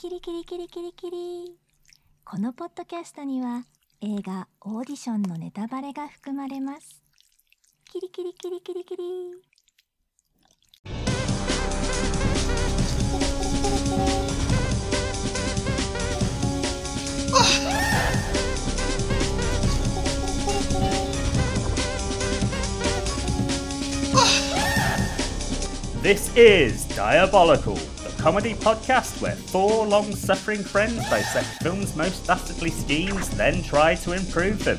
キリキリキリキリキリ。このポッドキャストには映画オーディションのネタバレが含まれます。キリキリキリキリキリ。This is Diabolical, comedy podcast where four long suffering friends dissect films' most dastardly schemes, then try to improve them.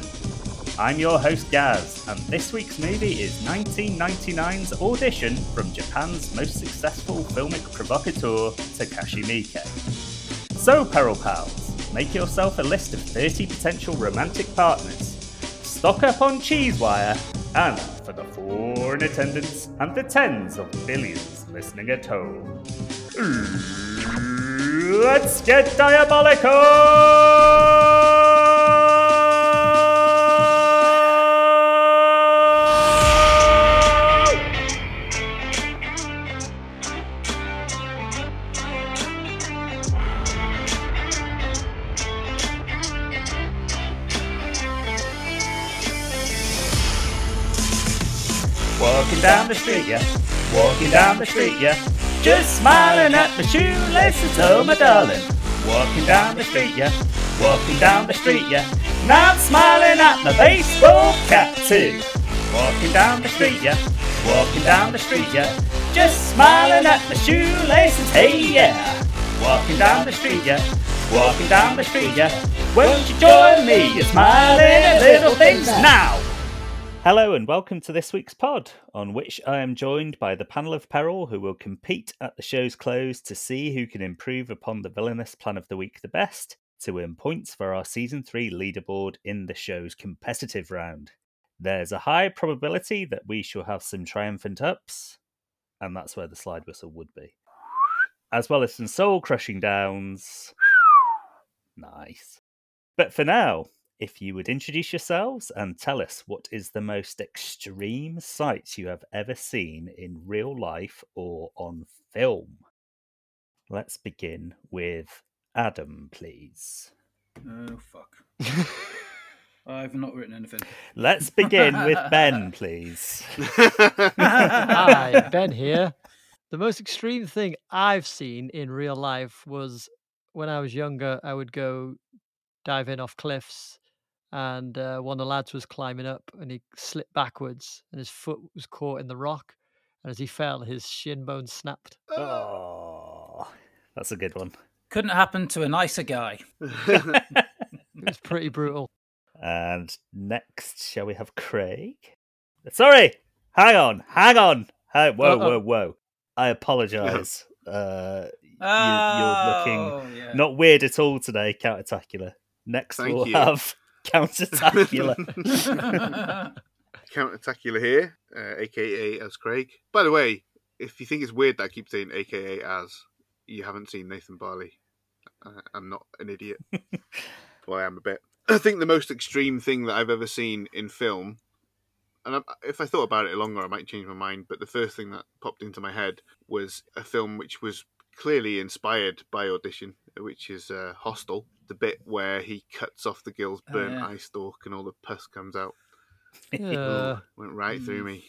I'm your host Gaz, and this week's movie is 1999's Audition from Japan's most successful filmic provocateur, Takashi Miike. So, Peril Pals, make yourself a list of 30 potential romantic partners, stock up on cheese wire, and for the four in attendance and the tens of billions listening at home, let's get diabolical! Walking down the street, yeah. Walking down the street, yeah. Just smiling at my shoelaces, oh my darling. Walking down the street, yeah. Walking down the street, yeah. Now I'm smiling at my baseball cap too. Walking down the street, yeah. Walking down the street, yeah. Just smiling at my shoelaces, hey yeah. Walking down the street, yeah. Walking down the street, yeah. Won't you join me? You're smiling at little things now. Hello and welcome to this week's pod, on which I am joined by the panel of peril who will compete at the show's close to see who can improve upon the villainous plan of the week the best to win points for our season 3 leaderboard in the show's competitive round. There's a high probability that we shall have some triumphant ups, and that's where the slide whistle would be, as well as some soul crushing downs. Nice. But for now, if you would introduce yourselves and tell us what is the most extreme sight you have ever seen in real life or on film. Let's begin with Adam, please. Oh fuck. I've not written anything. Let's begin with Ben, please. Hi, Ben here. The most extreme thing I've seen in real life was when I was younger, I would go diving off cliffs, and uh, one of the lads was climbing up and he slipped backwards, and his foot was caught in the rock. And as he fell, his shin bone snapped. Oh, that's a good one. Couldn't happen to a nicer guy. It was pretty brutal. And next, shall we have Craig? Sorry, hang on, hang on. Hey, whoa, Uh-oh. whoa, whoa. I apologise. Uh, you, you're Oh, looking yeah. not weird at all today, Countertacular. Next, Thank we'll you. have Countertacular. Countertacular here, uh, aka as Craig. By the way, if you think it's weird that I keep saying aka as, you haven't seen Nathan Barley. Uh, I'm not an idiot. well, I am a bit. I think the most extreme thing that I've ever seen in film, and I, if I thought about it longer, I might change my mind. But the first thing that popped into my head was a film which was clearly inspired by Audition, which is uh, Hostel. The bit where he cuts off the girl's Oh, burnt yeah. eye stalk and all the pus comes out. Uh, Went right through me.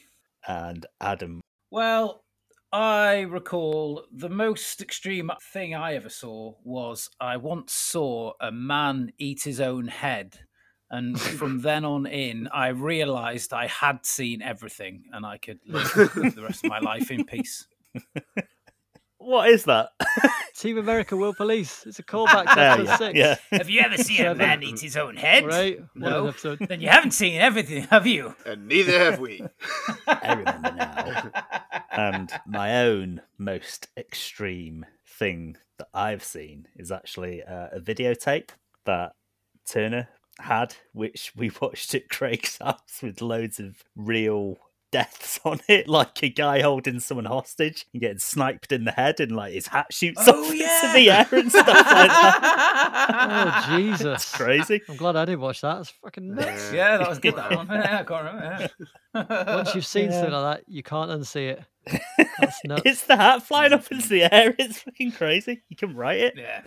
and Adam. well, I recall the most extreme thing I ever saw was I once saw a man eat his own head. And from then on in, I realised I had seen everything and I could live the rest of my life in peace. What is that? Team America World Police. It's a callback to Yeah, episode yeah, six. yeah. Have you ever seen a man eat his own head? Right? No. Then you haven't seen everything, have you? And neither have we. I remember now. and my own most extreme thing that I've seen is actually uh, a videotape that Turner had, which we watched at Craig's house with loads of real deaths on it, like a guy holding someone hostage and getting sniped in the head, and like his hat shoots Oh, off yeah. into the air and stuff like that. Oh Jesus! It's crazy. I'm glad I didn't watch that. It's fucking nuts. Yeah, that was good. That one. Yeah, I can't remember. Once you've seen Yeah. something like that, you can't unsee it. That's nuts. it's the hat flying up into the air. It's fucking crazy. You can write it. Yeah.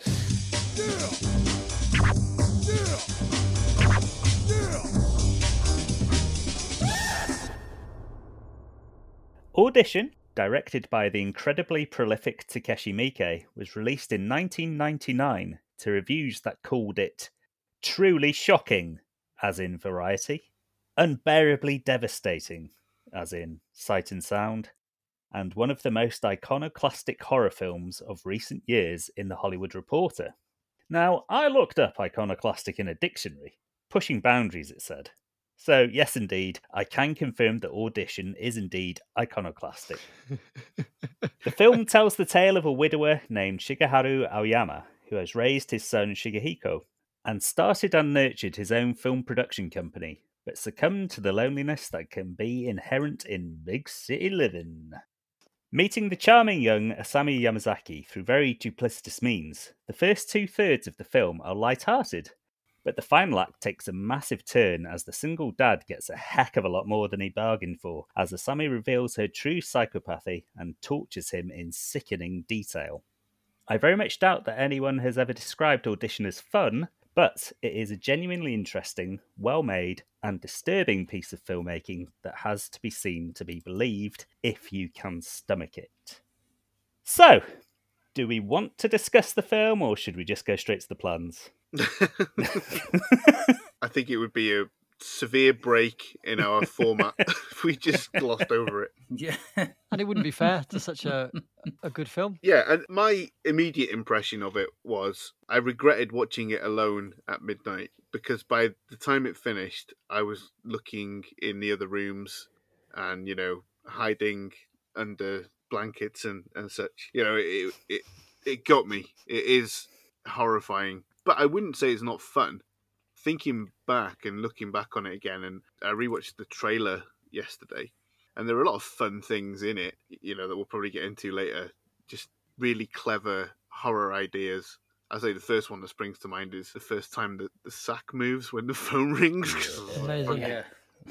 Audition, directed by the incredibly prolific Takashi Miike, was released in 1999 to reviews that called it truly shocking, as in variety, unbearably devastating, as in sight and sound, and one of the most iconoclastic horror films of recent years in The Hollywood Reporter. Now, I looked up iconoclastic in a dictionary, pushing boundaries, it said. So, yes, indeed, I can confirm that Audition is indeed iconoclastic. the film tells the tale of a widower named Shigeharu Aoyama, who has raised his son Shigehiko and started and nurtured his own film production company, but succumbed to the loneliness that can be inherent in big city living. Meeting the charming young Asami Yamazaki through very duplicitous means, the first two thirds of the film are light-hearted, but the final act takes a massive turn as the single dad gets a heck of a lot more than he bargained for, as Asami reveals her true psychopathy and tortures him in sickening detail. I very much doubt that anyone has ever described Audition as fun, but it is a genuinely interesting, well made, and disturbing piece of filmmaking that has to be seen to be believed if you can stomach it. So, do we want to discuss the film or should we just go straight to the plans? I think it would be a severe break in our format if we just glossed over it. Yeah. and it wouldn't be fair to such a a good film. Yeah, and my immediate impression of it was I regretted watching it alone at midnight because by the time it finished, I was looking in the other rooms and, you know, hiding under blankets and, and such. You know, it, it, it got me. It is horrifying, but I wouldn't say it's not fun. Thinking back and looking back on it again, and I rewatched the trailer yesterday, and there are a lot of fun things in it, you know, that we'll probably get into later. Just really clever horror ideas. I say the first one that springs to mind is the first time that the sack moves when the phone rings. Amazing. Yeah.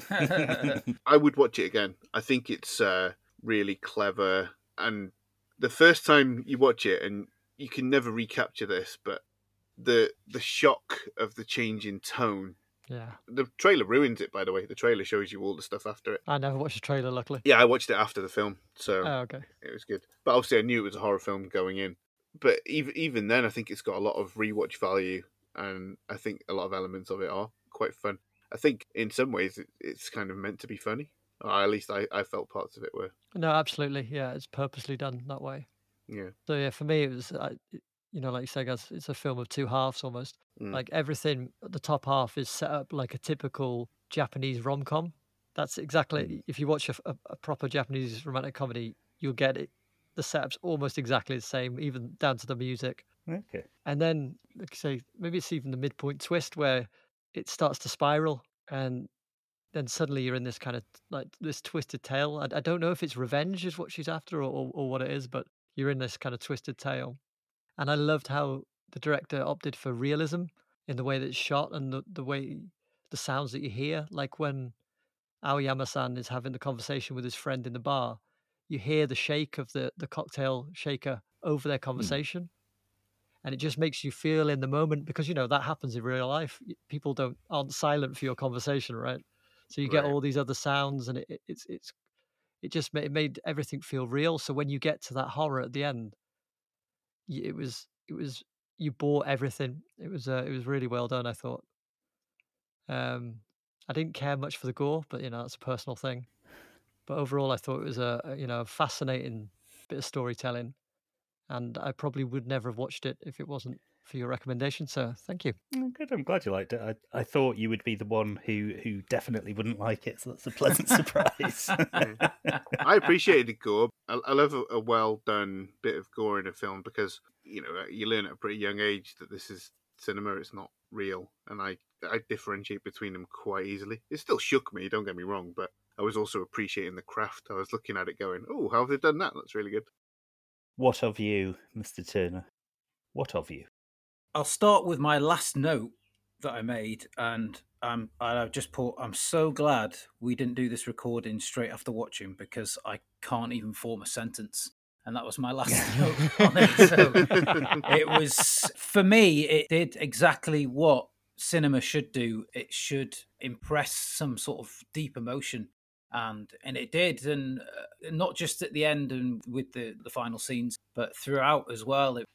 I would watch it again. I think it's uh, really clever, and the first time you watch it, and you can never recapture this, but the the shock of the change in tone. Yeah. The trailer ruins it, by the way. The trailer shows you all the stuff after it. I never watched the trailer, luckily. Yeah, I watched it after the film, so Oh, okay. it was good. But obviously, I knew it was a horror film going in. But even even then, I think it's got a lot of rewatch value, and I think a lot of elements of it are quite fun. I think in some ways it, it's kind of meant to be funny. Or at least I, I felt parts of it were. No, absolutely. Yeah, it's purposely done that way. Yeah. So yeah, for me, it was, it- you know, like you say, guys, it's a film of two halves almost. Mm. Like everything at the top half is set up like a typical Japanese rom com. That's exactly if you watch a, a, a proper Japanese romantic comedy, you'll get it. The setup's almost exactly the same, even down to the music. Okay. And then, like I say, maybe it's even the midpoint twist where it starts to spiral, and then suddenly you're in this kind of like this twisted tale. I, I don't know if it's revenge is what she's after or, or, or what it is, but you're in this kind of twisted tale. And I loved how the director opted for realism in the way that it's shot and the, the way the sounds that you hear. Like when Aoyama san is having the conversation with his friend in the bar, you hear the shake of the, the cocktail shaker over their mm. conversation. And it just makes you feel in the moment because you know that happens in real life. People don't aren't silent for your conversation, right? So you get Right. all these other sounds, and it, it- it's it's it just made, it made everything feel real. So when you get to that horror at the end, it was it was you bought everything. It was uh, it was really well done. I thought. Um, I didn't care much for the gore, but you know that's a personal thing. But overall, I thought it was a you know fascinating bit of storytelling, and I probably would never have watched it if it wasn't for your recommendation. sir. thank you. Mm, Good. I'm glad you liked it. I, I thought you would be the one who who definitely wouldn't like it, so that's a pleasant surprise. I appreciated the gore. I, I love a, a well done bit of gore in a film because you know you learn at a pretty young age that this is cinema; it's not real, and I I differentiate between them quite easily. It still shook me, don't get me wrong, but I was also appreciating the craft. I was looking at it, going, "Oh, how have they done that? That's really good." what of you, Mr. Turner? What of you? I'll start with my last note that I made, and Um, I just put. I'm so glad we didn't do this recording straight after watching because I can't even form a sentence, and that was my last note on it. So it was for me. It did exactly what cinema should do. It should impress some sort of deep emotion, and and it did, and uh, not just at the end and with the the final scenes, but throughout as well. It,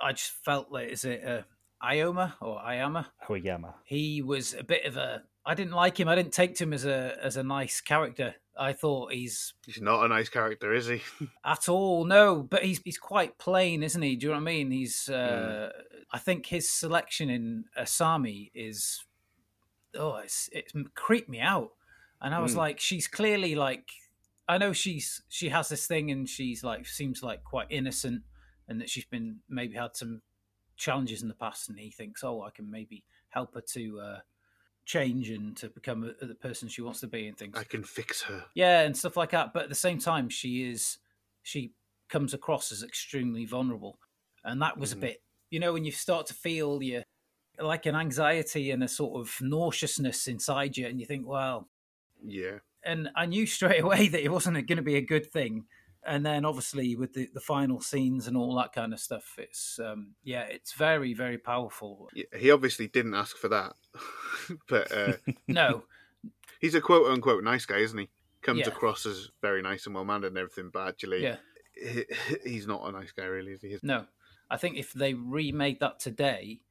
I just felt like is it a Ioma or Iama? Oyama. He was a bit of a. I didn't like him. I didn't take to him as a as a nice character. I thought he's He's not a nice character, is he? at all no, but he's he's quite plain, isn't he? Do you know what I mean? He's. Uh, I think his selection in Asami is. Oh, it's it's creeped me out, and I was Mm. like, she's clearly like. I know she's she has this thing, and she's like seems like quite innocent, and that she's been maybe had some challenges in the past, and he thinks, oh, I can maybe help her to uh, change and to become a, the person she wants to be, and things. I can fix her. Yeah, and stuff like that. But at the same time, she is she comes across as extremely vulnerable, and that was Mhm. a bit. You know, when you start to feel you like an anxiety and a sort of nauseousness inside you, and you think, well, Yeah. and I knew straight away that it wasn't going to be a good thing. And then obviously with the, the final scenes and all that kind of stuff, it's um, yeah, it's very very powerful. He obviously didn't ask for that, but uh, No, he's a quote unquote nice guy, isn't he? Comes Yeah. across as very nice and well mannered and everything, but actually, yeah, he, he's not a nice guy, really, is he? no. I think if they remade that today,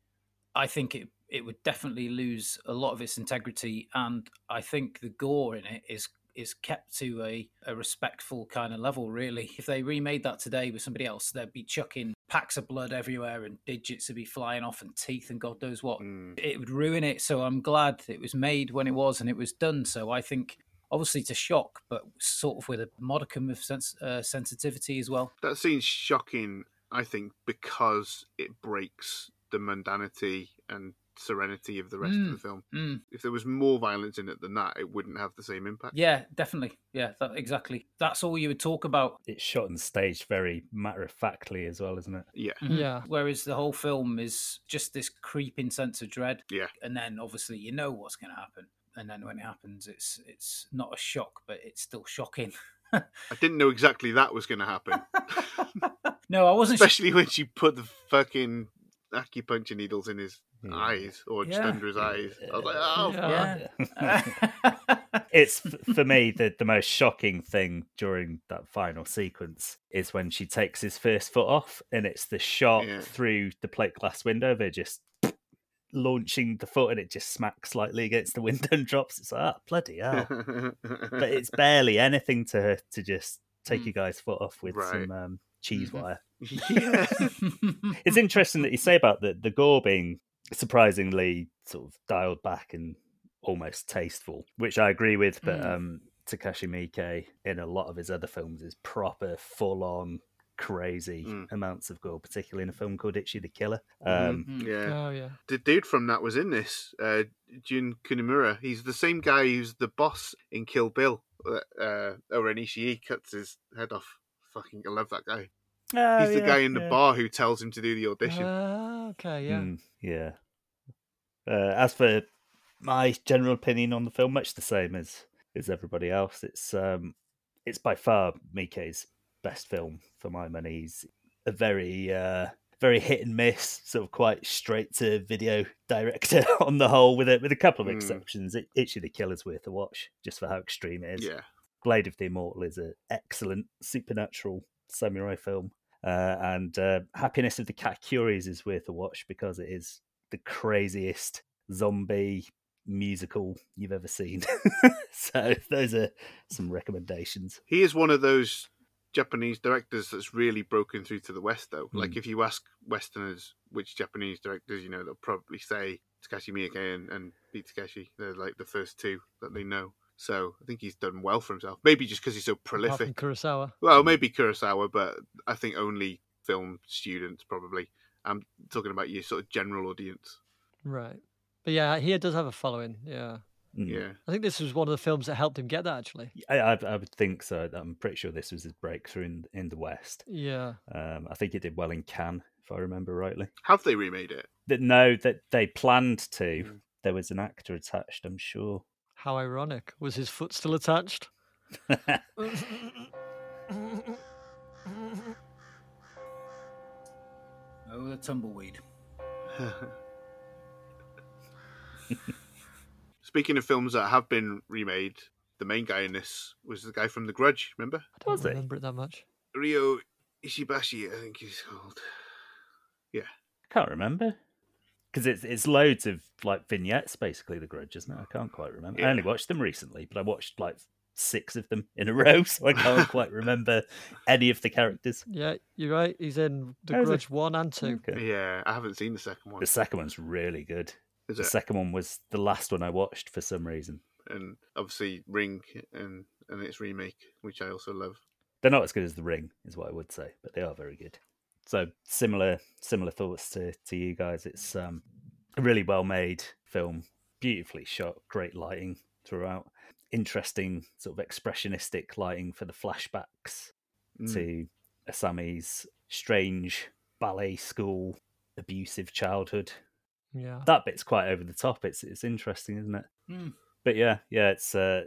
I think it it would definitely lose a lot of its integrity, and I think the gore in it is is kept to a, a respectful kind of level. Really, if they remade that today with somebody else, they'd be chucking packs of blood everywhere and digits would be flying off and teeth and God knows what. Mm. It would ruin it. So I'm glad it was made when it was and it was done. So I think. Obviously, to shock, but sort of with a modicum of sens- uh, sensitivity as well. That scene's shocking, I think, because it breaks the mundanity and serenity of the rest of Mm. the film. Mm. If there was more violence in it than that, it wouldn't have the same impact. Yeah, definitely. Yeah, that, exactly. That's all you would talk about. It's shot and staged very matter of factly as well, isn't it? Yeah. Yeah. Whereas the whole film is just this creeping sense of dread. Yeah. And then obviously you know what's going to happen. And then when it happens, it's it's not a shock, but it's still shocking. I didn't know exactly that was going to happen, no, I wasn't. especially when she put the fucking acupuncture needles in his Yeah. eyes or just Yeah. under his eyes. I was like, oh, Yeah. Yeah. it's for me the, the most shocking thing during that final sequence is when she takes his first foot off and it's the shot Yeah. through the plate glass window they're just launching the foot and it just smacks slightly against the window and drops it's like ah bloody hell but it's barely anything to her to just take Mm. your guy's foot off with Right. some um, cheese Mhm. wire yeah. it's interesting that you say about the, the gore being surprisingly sort of dialed back and almost tasteful, which I agree with. But Mm. um, Takashi Miike in a lot of his other films is proper, full on, crazy Mm. amounts of gore, particularly in a film called Ichi the Killer. Mhm. Um, Mm. yeah. Oh yeah. The dude from that was in this, uh, Jun Kunimura. He's the same guy who's the boss in Kill Bill. Uh, uh, O-Ren Ishii cuts his head off. Fucking, I love that guy. Oh, He's the yeah, guy in the yeah. bar who tells him to do the audition. Ah, okay. Yeah. Mm, yeah. Uh, as for my general opinion on the film, much the same as as everybody else. It's um, it's by far Miike's best film for my money. He's a very uh, very hit and miss, sort of quite straight to video director on the whole, with it with a couple of Mm. exceptions. It, Ichi the Killer's worth a watch just for how extreme it is. yeah. Blade of the Immortal is an excellent supernatural samurai film. Uh, and uh, Happiness of the Katakuris is worth a watch because it is the craziest zombie musical you've ever seen. so those are some recommendations. He is one of those Japanese directors that's really broken through to the West, though. Like, Mm. if you ask Westerners which Japanese directors, you know, they'll probably say Takashi Miike and, and Beat Takeshi. They're like the first two that they know. So I think he's done well for himself. Maybe just because he's so Apart from prolific. Kurosawa. Well, maybe Kurosawa, but I think only film students probably. I'm talking about your sort of general audience. Right. But yeah, he does have a following. Yeah. Mm. Yeah. I think this was one of the films that helped him get that actually. I, I, I would think so. I'm pretty sure this was his breakthrough in, in the West. Yeah. Um, I think it did well in Cannes, if I remember rightly. Have they remade it? that no that they planned to Mm. there was an actor attached. I'm sure. How ironic. Was his foot still attached? Oh, the tumbleweed. Speaking of films that have been remade, the main guy in this was the guy from The Grudge. Remember I don't Was remember it that much. Ryo Ishibashi? I think he's called. Yeah. I Can't remember because it's it's loads of like vignettes, basically. The Grudge, isn't it? I can't quite remember. I only watched them recently, but I watched like six of them in a row, so I can't quite remember any of the characters. Yeah, you're right. He's in The is he? Grudge 1 and 2. Okay. Yeah, I haven't seen the second one. The second one's really good. Is The it? second one was the last one I watched for some reason. and obviously Ring and and its remake, which I also love. They're not as good as The Ring, is what I would say, but they are very good. So similar similar thoughts to, to you guys. It's um, a really well made film, beautifully shot, great lighting throughout, interesting sort of expressionistic lighting for the flashbacks Mm. to Asami's strange ballet school abusive childhood. Yeah. That bit's quite over the top. It's it's interesting, isn't it? Hmm. But yeah, yeah, it's a,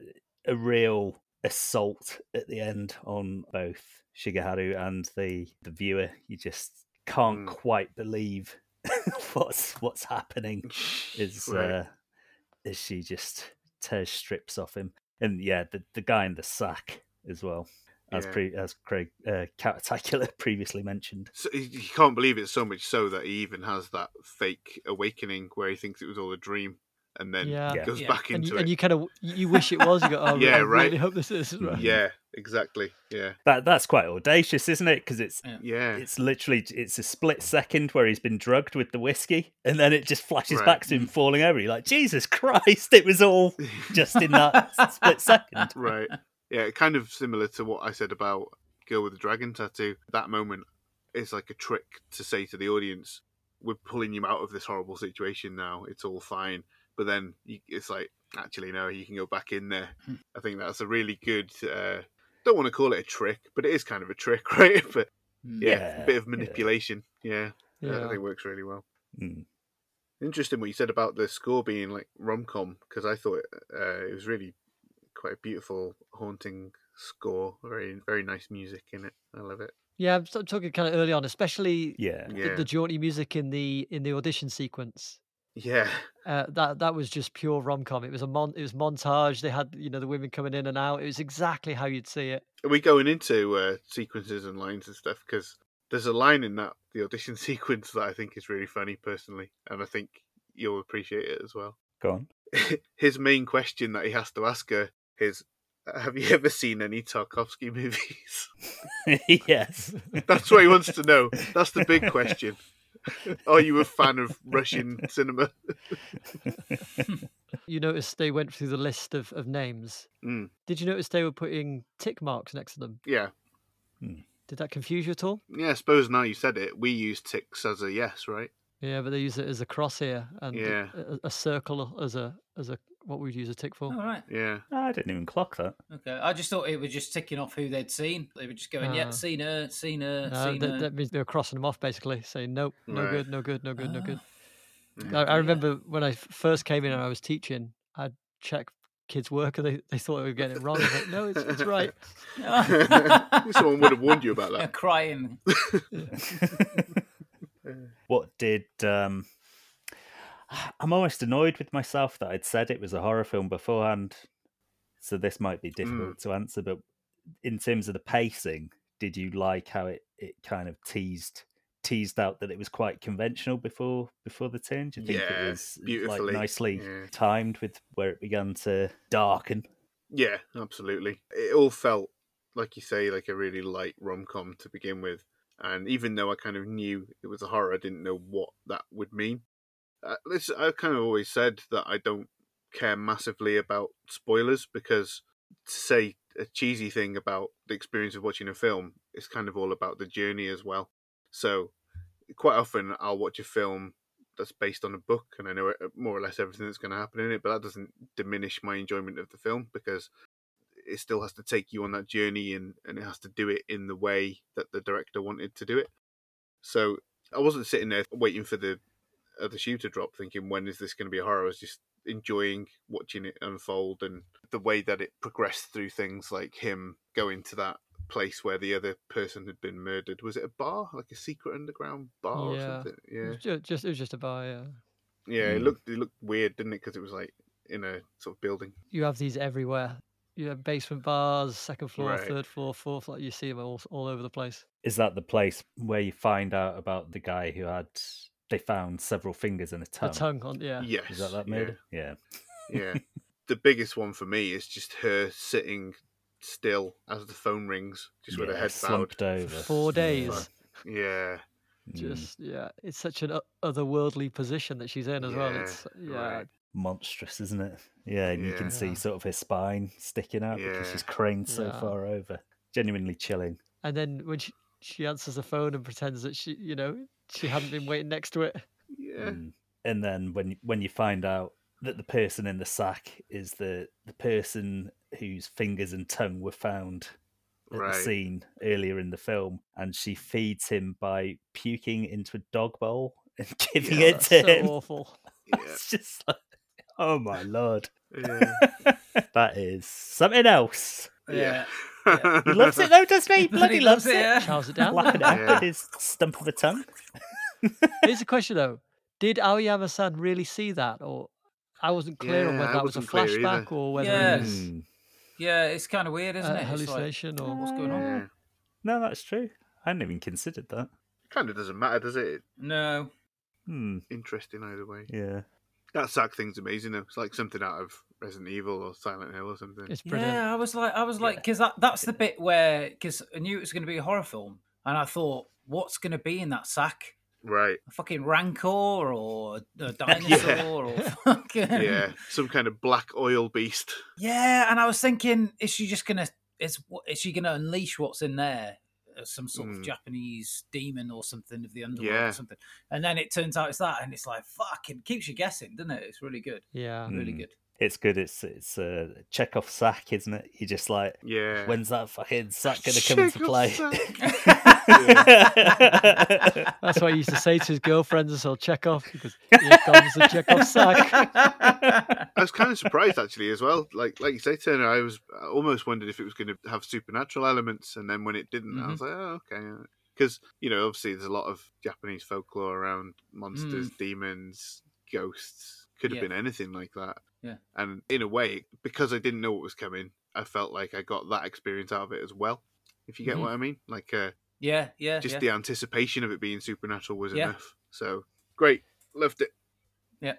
a real assault at the end on both Shigeharu and the the viewer. You just can't Mm. quite believe what's what's happening. Is Right. uh, as she just tears strips off him, and yeah, the the guy in the sack as well, as Yeah. pre as Craig uh, previously mentioned. So he, he can't believe it so much so that he even has that fake awakening where he thinks it was all a dream, and then Yeah. Yeah. goes Yeah. back And into you, it. and you kind of you wish it was. You go, oh, Yeah, I really hope this is. Right. Yeah, exactly. Yeah, That that's quite audacious, isn't it? Because it's yeah, it's literally it's a split second where he's been drugged with the whiskey and then it just flashes Right. back to him falling over you're like jesus christ it was all just in that split second right. Yeah, kind of similar to what I said about Girl with the Dragon Tattoo. That moment is like a trick to say to the audience, "We're pulling you out of this horrible situation now. It's all fine." But then you, it's like, actually, no, you can go back in there. Hmm. I think that's a really good. Uh, don't want to call it a trick, but it is kind of a trick, right? But Hmm. yeah, Yeah, a bit of yeah. manipulation. Yeah, I think it works really well. Mm. Interesting what you said about the score being like rom com because I thought uh, it was really quite a beautiful, haunting score. Very, very nice music in it. I love it. Yeah, I'm talking kind of early on, especially yeah the, Yeah, the jaunty music in the in the audition sequence. Yeah, Uh, that that was just pure rom com. It was a mon. It was montage. They had you know the women coming in and out. It was exactly how you'd see it. Are we going into uh, sequences and lines and stuff? Because there's a line in that the audition sequence that I think is really funny personally, and I think you'll appreciate it as well. go on His main question that he has to ask her is, "Have you ever seen any Tarkovsky movies?" yes That's what he wants to know. That's the big question. Are you a fan of Russian cinema? You noticed they went through the list of, of names. Mm, Did you notice they were putting tick marks next to them? yeah. Did that confuse you at all? Yeah, I suppose now you said it, we use ticks as a yes, right? Yeah, but they use it as a cross here and Yeah. a, a circle as a as a what we'd use a tick for. All right. Yeah. i didn't even clock that Okay. I just thought it was just ticking off who they'd seen. They were just going, Ah. yeah, seen her, seen her, No, seen that, her. that means they were crossing them off basically, saying nope, no Right. good, no good, no good, no good. Ah. I, I remember when I first came in and I was teaching, I'd check kids' work and they, they thought they were getting it wrong. I was like, no, it's, it's right. Someone would have warned you about that. Yeah, that. crying. what did um i'm almost annoyed with myself that i'd said it was a horror film beforehand so this might be difficult to answer but in terms of the pacing did you like how it it kind of teased teased out that it was quite conventional before before the turn do you think Yeah, it was beautifully, like nicely yeah. timed with where it began to darken Yeah, absolutely. It all felt, like you say, like a really light rom com to begin with. And even though I kind of knew it was a horror, I didn't know what that would mean. Uh, this, I've kind of always said that I don't care massively about spoilers because to say a cheesy thing about the experience of watching a film is kind of all about the journey as well. So quite often I'll watch a film that's based on a book and I know uh, more or less everything that's going to happen in it, but that doesn't diminish my enjoyment of the film because it still has to take you on that journey and, and it has to do it in the way that the director wanted to do it. So I wasn't sitting there waiting for the of the shooter drop, thinking when is this going to be a horror? I was just enjoying watching it unfold and the way that it progressed through things like him going to that place where the other person had been murdered. Was it a bar, like a secret underground bar or Yeah. something? It Yeah, was ju- just, it was just a bar. Yeah. yeah. It Mm. looked it looked weird, didn't it? Because it was like in a sort of building. You have these everywhere. You have basement bars, second floor, Right. third floor, fourth. Like you see them all all over the place. Is that the place where you find out about the guy who had they found several fingers and a tongue? The tongue on. Yeah. Yes, Is that that yeah. murder? Yeah. yeah. the biggest one for me is just her sitting still as the phone rings, just with her Yeah, head bowed. slumped over. For four days. Yeah, Mm. Just yeah, it's such an otherworldly position that she's in as well. Yeah, It's yeah, right. Monstrous, isn't it? Yeah, and you can see sort of her spine sticking out because she's craned so Yeah. far over. Genuinely chilling. and then when she she answers the phone and pretends that she you know she hadn't been waiting next to it. yeah, Mm. And then when when you find out that the person in the sack is the the person whose fingers and tongue were found at Right. the scene earlier in the film, and she feeds him by puking into a dog bowl and giving Yeah, it That's to so him. awful. yeah, It's just like, oh my lord, yeah. that is something else. Yeah. He loves it though, doesn't he? He Bloody bloody loves loves it, it. yeah. Chows it down. Lapping it up Yeah. his stump of a tongue. Here's a question though: Did Aoyama-san really see that, or I wasn't clear on whether I that was a wasn't either. flashback or whether Yeah. it was Mm. Yeah, it's kind of weird, isn't a it? It's like, hallucination or what's going on? yeah. No, that's true. I hadn't even considered that. Kind of doesn't matter, does it? No. Hmm. Interesting either way. Yeah. That sack thing's amazing though. It's like something out of Resident Evil or Silent Hill or something. it's brilliant. Yeah, I was like, I was like, because that, that's the bit where, because I knew it was going to be a horror film, and I thought, what's going to be in that sack? Right. A fucking rancor or a dinosaur or fucking Yeah. Some kind of black oil beast. Yeah, and I was thinking, is she just gonna is what- is she gonna unleash what's in there? Uh, Some sort of Mm. Japanese demon or something of the underworld Yeah. or something, and then it turns out it's that, and it's like fucking keeps you guessing, doesn't it? It's really good, Yeah. really Mm. good. It's good. It's it's a Chekhov sack, isn't it? You're just like, Yeah. when's that fucking sack gonna come into play? sack. That's what he used to say to his girlfriends as well. Check off because here comes the Chekhov sack. I was kind of surprised actually as well. Like like you say, Turner, I was I almost wondered if it was going to have supernatural elements, and then when it didn't, I Mhm. was like, oh okay. Because you know, obviously, there's a lot of Japanese folklore around monsters, demons, ghosts. Could have Yeah. been anything like that. Yeah. And in a way, because I didn't know what was coming, I felt like I got that experience out of it as well. If you get Mhm. what I mean, like uh, yeah, yeah, just yeah. the anticipation of it being supernatural was Yeah. enough. So great, loved it. Yeah,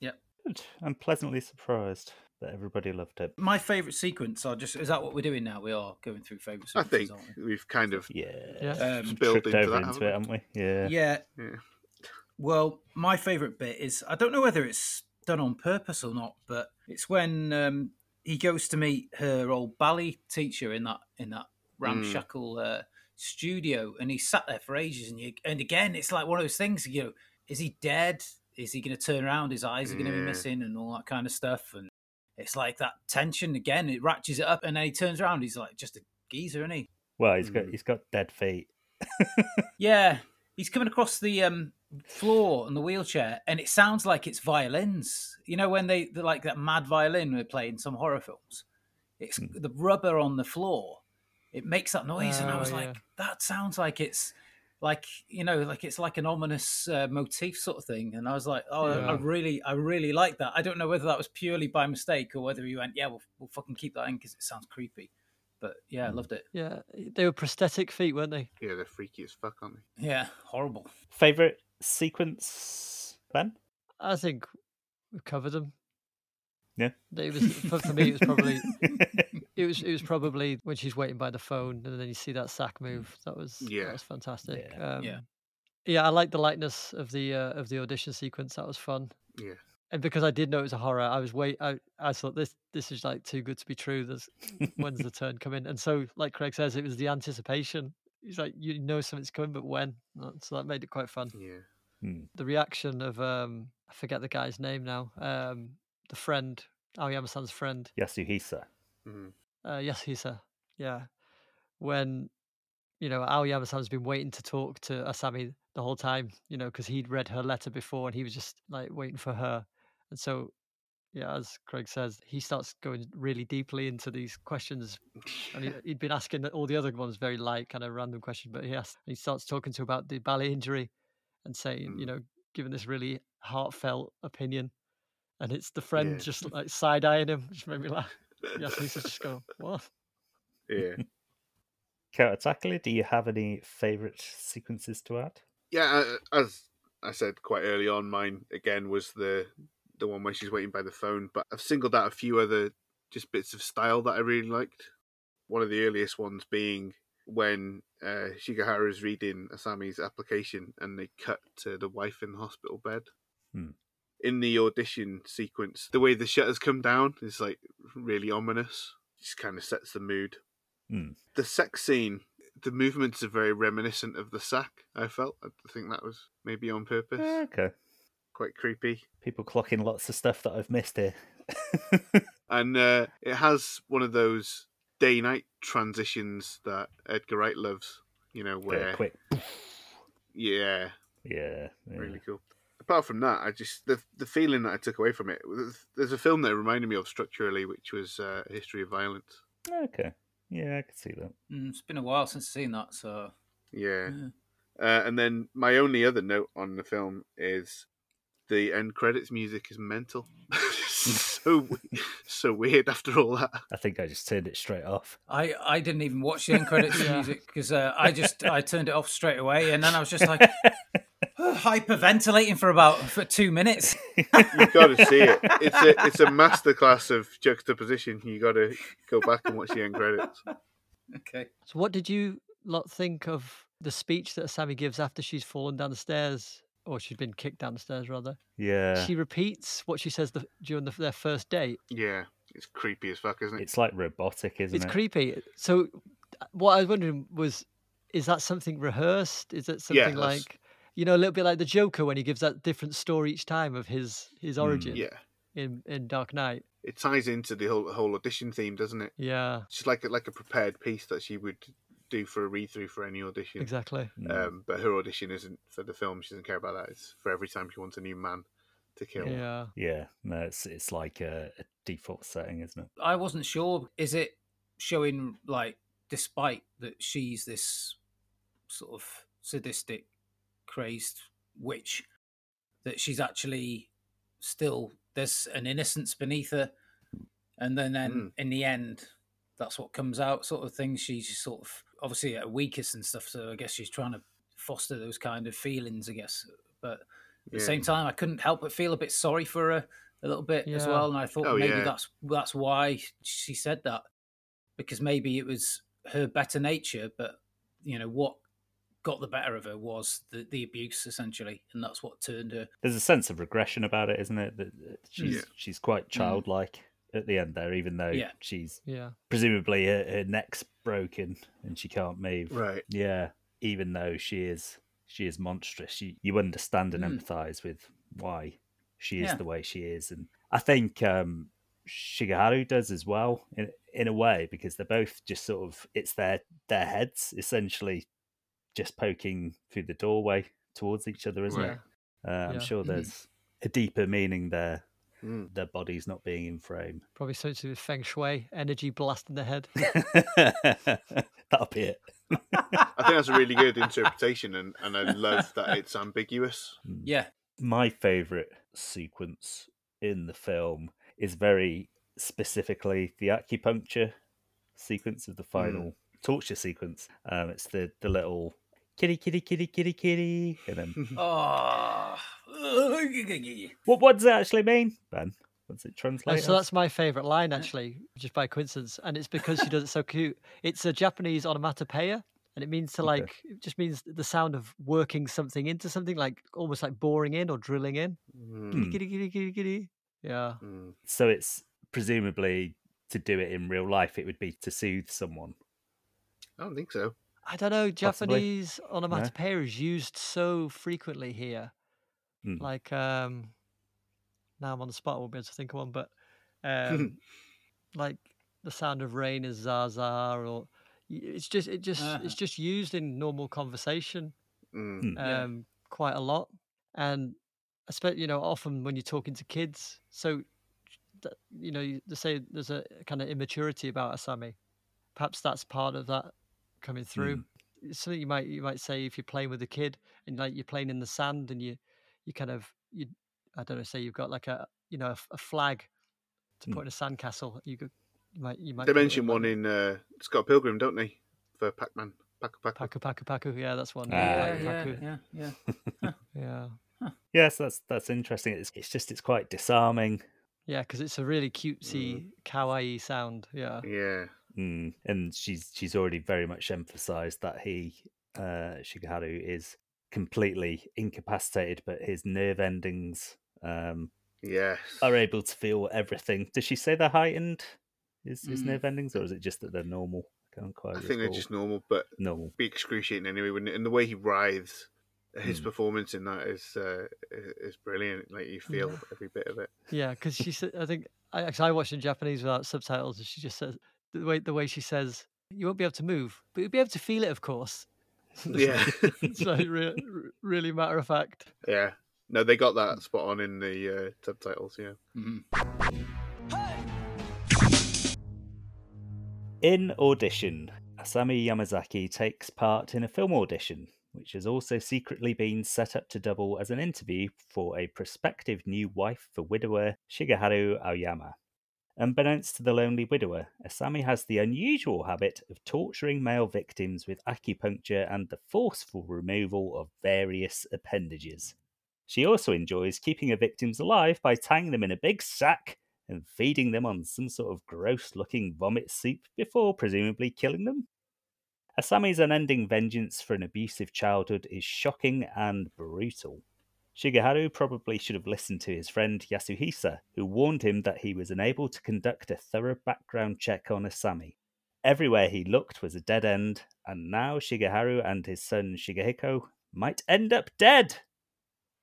yeah. Good. I'm pleasantly surprised that everybody loved it. My favourite sequence. Are just is that what we're doing now? We are going through favourite I think aren't we? we've kind of Yeah. Yeah. Um, spilled Tripped into over that, into haven't it, haven't we? Yeah. yeah, Yeah. Well, my favourite bit is I don't know whether it's done on purpose or not, but it's when um, he goes to meet her old ballet teacher in that in that ramshackle uh, studio, and he sat there for ages. And you, and again, it's like one of those things. You know, is he dead? Is he going to turn around? His eyes are going to be missing, and all that kind of stuff. And it's like that tension again. It ratchets it up, and then he turns around. He's like just a geezer, isn't he? Well, he's got Mm. he's got dead feet. Yeah, he's coming across the um, floor on the wheelchair, and it sounds like it's violins. You know when they they're like that mad violin they play in some horror films. It's Mm. the rubber on the floor. It makes that noise, and I Oh, was yeah. like, that sounds like it's like you know, like it's like an ominous uh, motif sort of thing. And I was like, oh, I- I really, I really like that. I don't know whether that was purely by mistake or whether he went, yeah, we'll, we'll fucking keep that in because it sounds creepy. But yeah, I Mm. loved it. Yeah, they were prosthetic feet, weren't they? Yeah, they're freaky as fuck, aren't they? Yeah, horrible. Favorite sequence, Ben? I think we've covered them. Yeah. It was for, for me. It was probably it was it was probably when she's waiting by the phone and then you see that sack move. That was Yeah. that was fantastic. Yeah. Um, Yeah. yeah, I like the lightness of the uh, of the audition sequence. That was fun. Yeah. And because I did know it was a horror, I was wait. I, I thought this this is like too good to be true. There's when's the turn coming? And so, like Craig says, it was the anticipation. He's like, you know something's coming, but when? So that made it quite fun. Yeah. Hmm. The reaction of um, I forget the guy's name now. Um, the friend, Aoyama-san's friend. Yasuhisa. Mhm. Uh, yes, a yeah. When you know, Aoyama-san's been waiting to talk to Asami the whole time, you know, because he'd read her letter before and he was just like waiting for her. And so, yeah, as Craig says, he starts going really deeply into these questions. And he, he'd been asking all the other ones very light, kind of random questions, but he he starts talking to her about the ballet injury and saying, you Mm. know, giving this really heartfelt opinion. And it's the friend Yeah. just like side eyeing him, which made me laugh. Yes, he's just go, what? Yeah. Karatakali, do you have any favourite sequences to add? Yeah, uh, as I said quite early on, mine again was the the one where she's waiting by the phone. But I've singled out a few other just bits of style that I really liked. One of the earliest ones being when uh, Shigeharu is reading Asami's application and they cut to the wife in the hospital bed. Hmm. In the audition sequence, the way the shutters come down is like really ominous. Just kind of sets the mood. Hmm. The sex scene, the movements are very reminiscent of the sack. I felt. I think that was maybe on purpose. Okay. Quite creepy. People clocking lots of stuff that I've missed here. and uh, it has one of those day night transitions that Edgar Wright loves. You know, where quick. yeah, Yeah. yeah. really cool. Apart from that, I just the the feeling that I took away from it. There's a film that reminded me of structurally, which was uh, A History of Violence. Okay. Yeah, I can see that. Mm, it's been a while since I've seen that, so Yeah, yeah. uh, and then my only other note on the film is the end credits music is mental. so so weird after all that. I think I just turned it straight off. I, I didn't even watch the end credits music because uh, I just I turned it off straight away, and then I was just like hyperventilating for about for two minutes. You've got to see it. It's a it's a masterclass of juxtaposition. You got to go back and watch the end credits. Okay. So, what did you lot think of the speech that Sammy gives after she's fallen down the stairs, or she's been kicked down the stairs, rather? Yeah. She repeats what she says the, during the, their first date. Yeah, it's creepy as fuck, isn't it? It's like robotic, isn't it's it? It's creepy. So, what I was wondering was, is that something rehearsed? Is it something that's- like, you know, a little bit like the Joker when he gives that different story each time of his his Mm. origin yeah, in in Dark Knight? it ties into the whole whole audition theme, doesn't it? Yeah, It's just like a, like a prepared piece that she would do for a read through for any audition. exactly. Mm. Um, but her audition isn't for the film. She doesn't care about that. It's for every time she wants a new man to kill. Yeah. yeah. No, it's it's like a, a default setting, isn't it? I wasn't sure. Is it showing like, despite that she's this sort of sadistic, crazed witch, that she's actually still there's an innocence beneath her, and then then Mm. in the end, that's what comes out, sort of thing. She's just sort of obviously at her weakest and stuff, so I guess she's trying to foster those kind of feelings, I guess. But at the same time, I couldn't help but feel a bit sorry for her a little bit as well, and I thought Oh, maybe yeah. that's that's why she said that because maybe it was her better nature, but you know what got the better of her was the, the abuse essentially, and that's what turned her. There's a sense of regression about it, isn't it? That that she's Yeah. she's quite childlike at the end there, even though Yeah. she's Yeah. presumably her, her neck's broken and she can't move. Right. Yeah, even though she is she is monstrous, you, you understand and Mm. empathise with why she is Yeah. the way she is, and I think um, Shigeharu does as well in in a way because they're both just sort of it's their their heads essentially just poking through the doorway towards each other, isn't Right. it? Uh, I'm Yeah. sure Mhm. there's a deeper meaning there. Mm. Their bodies not being in frame. Probably something to do with feng shui, energy blasting the head. That'll be it. I think that's a really good interpretation, and, and I love that it's ambiguous. Yeah, my favorite sequence in the film is very specifically the acupuncture sequence of the final torture sequence. Um, it's the the little kitty kitty kitty kitty kitty, and then oh, what what does it actually mean, Ben? What's it Oh, translate? so as? that's my favourite line, actually, just by coincidence, and it's because she does it so cute. It's a Japanese onomatopoeia, and it means to Okay. like, it just means the sound of working something into something, like almost like boring in or drilling in. Mm. Hmm. Giddy, giddy, giddy, giddy. Yeah, Mm. so it's presumably to do it in real life. It would be to soothe someone. I don't think so. I don't know. Possibly. Japanese onomatopoeia is used so frequently here. Hmm. Like, um, now I'm on the spot. I won't be able to think of one, but um, like the sound of rain is zaza, or it's just it just Uh-huh. it's just used in normal conversation Mm. Mm. Yeah. um quite a lot and I especially you know often when you're talking to kids so you know you- they say there's a kind of immaturity about asami perhaps that's part of that coming through It's something you might you might say if you're playing with a kid and like you're playing in the sand and you you kind of you i don't know say you've got like a you know a flag to Mm. put in a sandcastle you could you might you might They call mention one in uh, Scott Pilgrim, don't they? For Pac Man. Pac Pac. paku paku paku yeah that's one Ah, yeah, Paku yeah, Paku. yeah, yeah. yeah Yes, that's that's interesting. It's it's just it's quite disarming. Yeah, because it's a really cutesy, kawaii sound. Yeah. Yeah. Mm. And she's she's already very much emphasised that he uh, Shigeharu is completely incapacitated, but his nerve endings um, Yes. are able to feel everything. Does she say they're heightened? His his Mm. nerve endings, or is it just that they're normal? I can't quite. I think they're just normal, but normal. be excruciating anyway. Wouldn't it? And the way he writhes, his Mm. performance in that is uh, is brilliant. Like you feel Yeah. every bit of it. Yeah, because she said, I think, I, actually, I watched in Japanese without subtitles, and she just says, the way the way she says, you won't be able to move, but you'll be able to feel it, of course. Yeah. it's like re- re- really matter of fact. yeah. No, they got that spot on in the uh, subtitles. Yeah. Mhm. In audition, Asami Yamazaki takes part in a film audition, which has also secretly been set up to double as an interview for a prospective new wife for widower Shigeharu Aoyama. Unbeknownst to the lonely widower, Asami has the unusual habit of torturing male victims with acupuncture and the forceful removal of various appendages. She also enjoys keeping her victims alive by tying them in a big sack and feeding them on some sort of gross looking vomit soup before presumably killing them. Asami's unending vengeance for an abusive childhood is shocking and brutal. Shigeharu probably should have listened to his friend Yasuhisa, who warned him that he was unable to conduct a thorough background check on Asami. Everywhere he looked was a dead end, and now Shigeharu and his son Shigehiko might end up dead.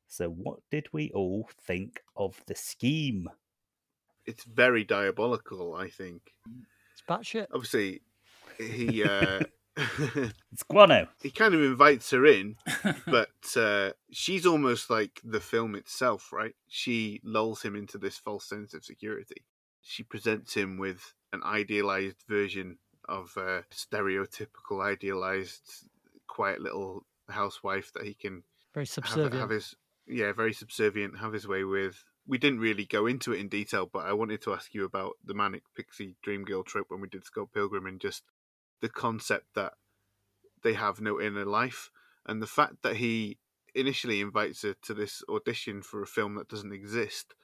So, what did we all think of the scheme? It's very diabolical. I think. It's batshit. Obviously, he uh, It's guano. he kind of invites her in, but uh, she's almost like the film itself, right? She lulls him into this false sense of security. She presents him with an idealized version of a stereotypical, idealized, quiet little housewife that he can Very have, subservient. have his yeah very subservient have his way with we didn't really go into it in detail but i wanted to ask you about the manic pixie dream girl trope when we did scott pilgrim and just the concept that they have no inner life and the fact that he initially invites her to this audition for a film that doesn't exist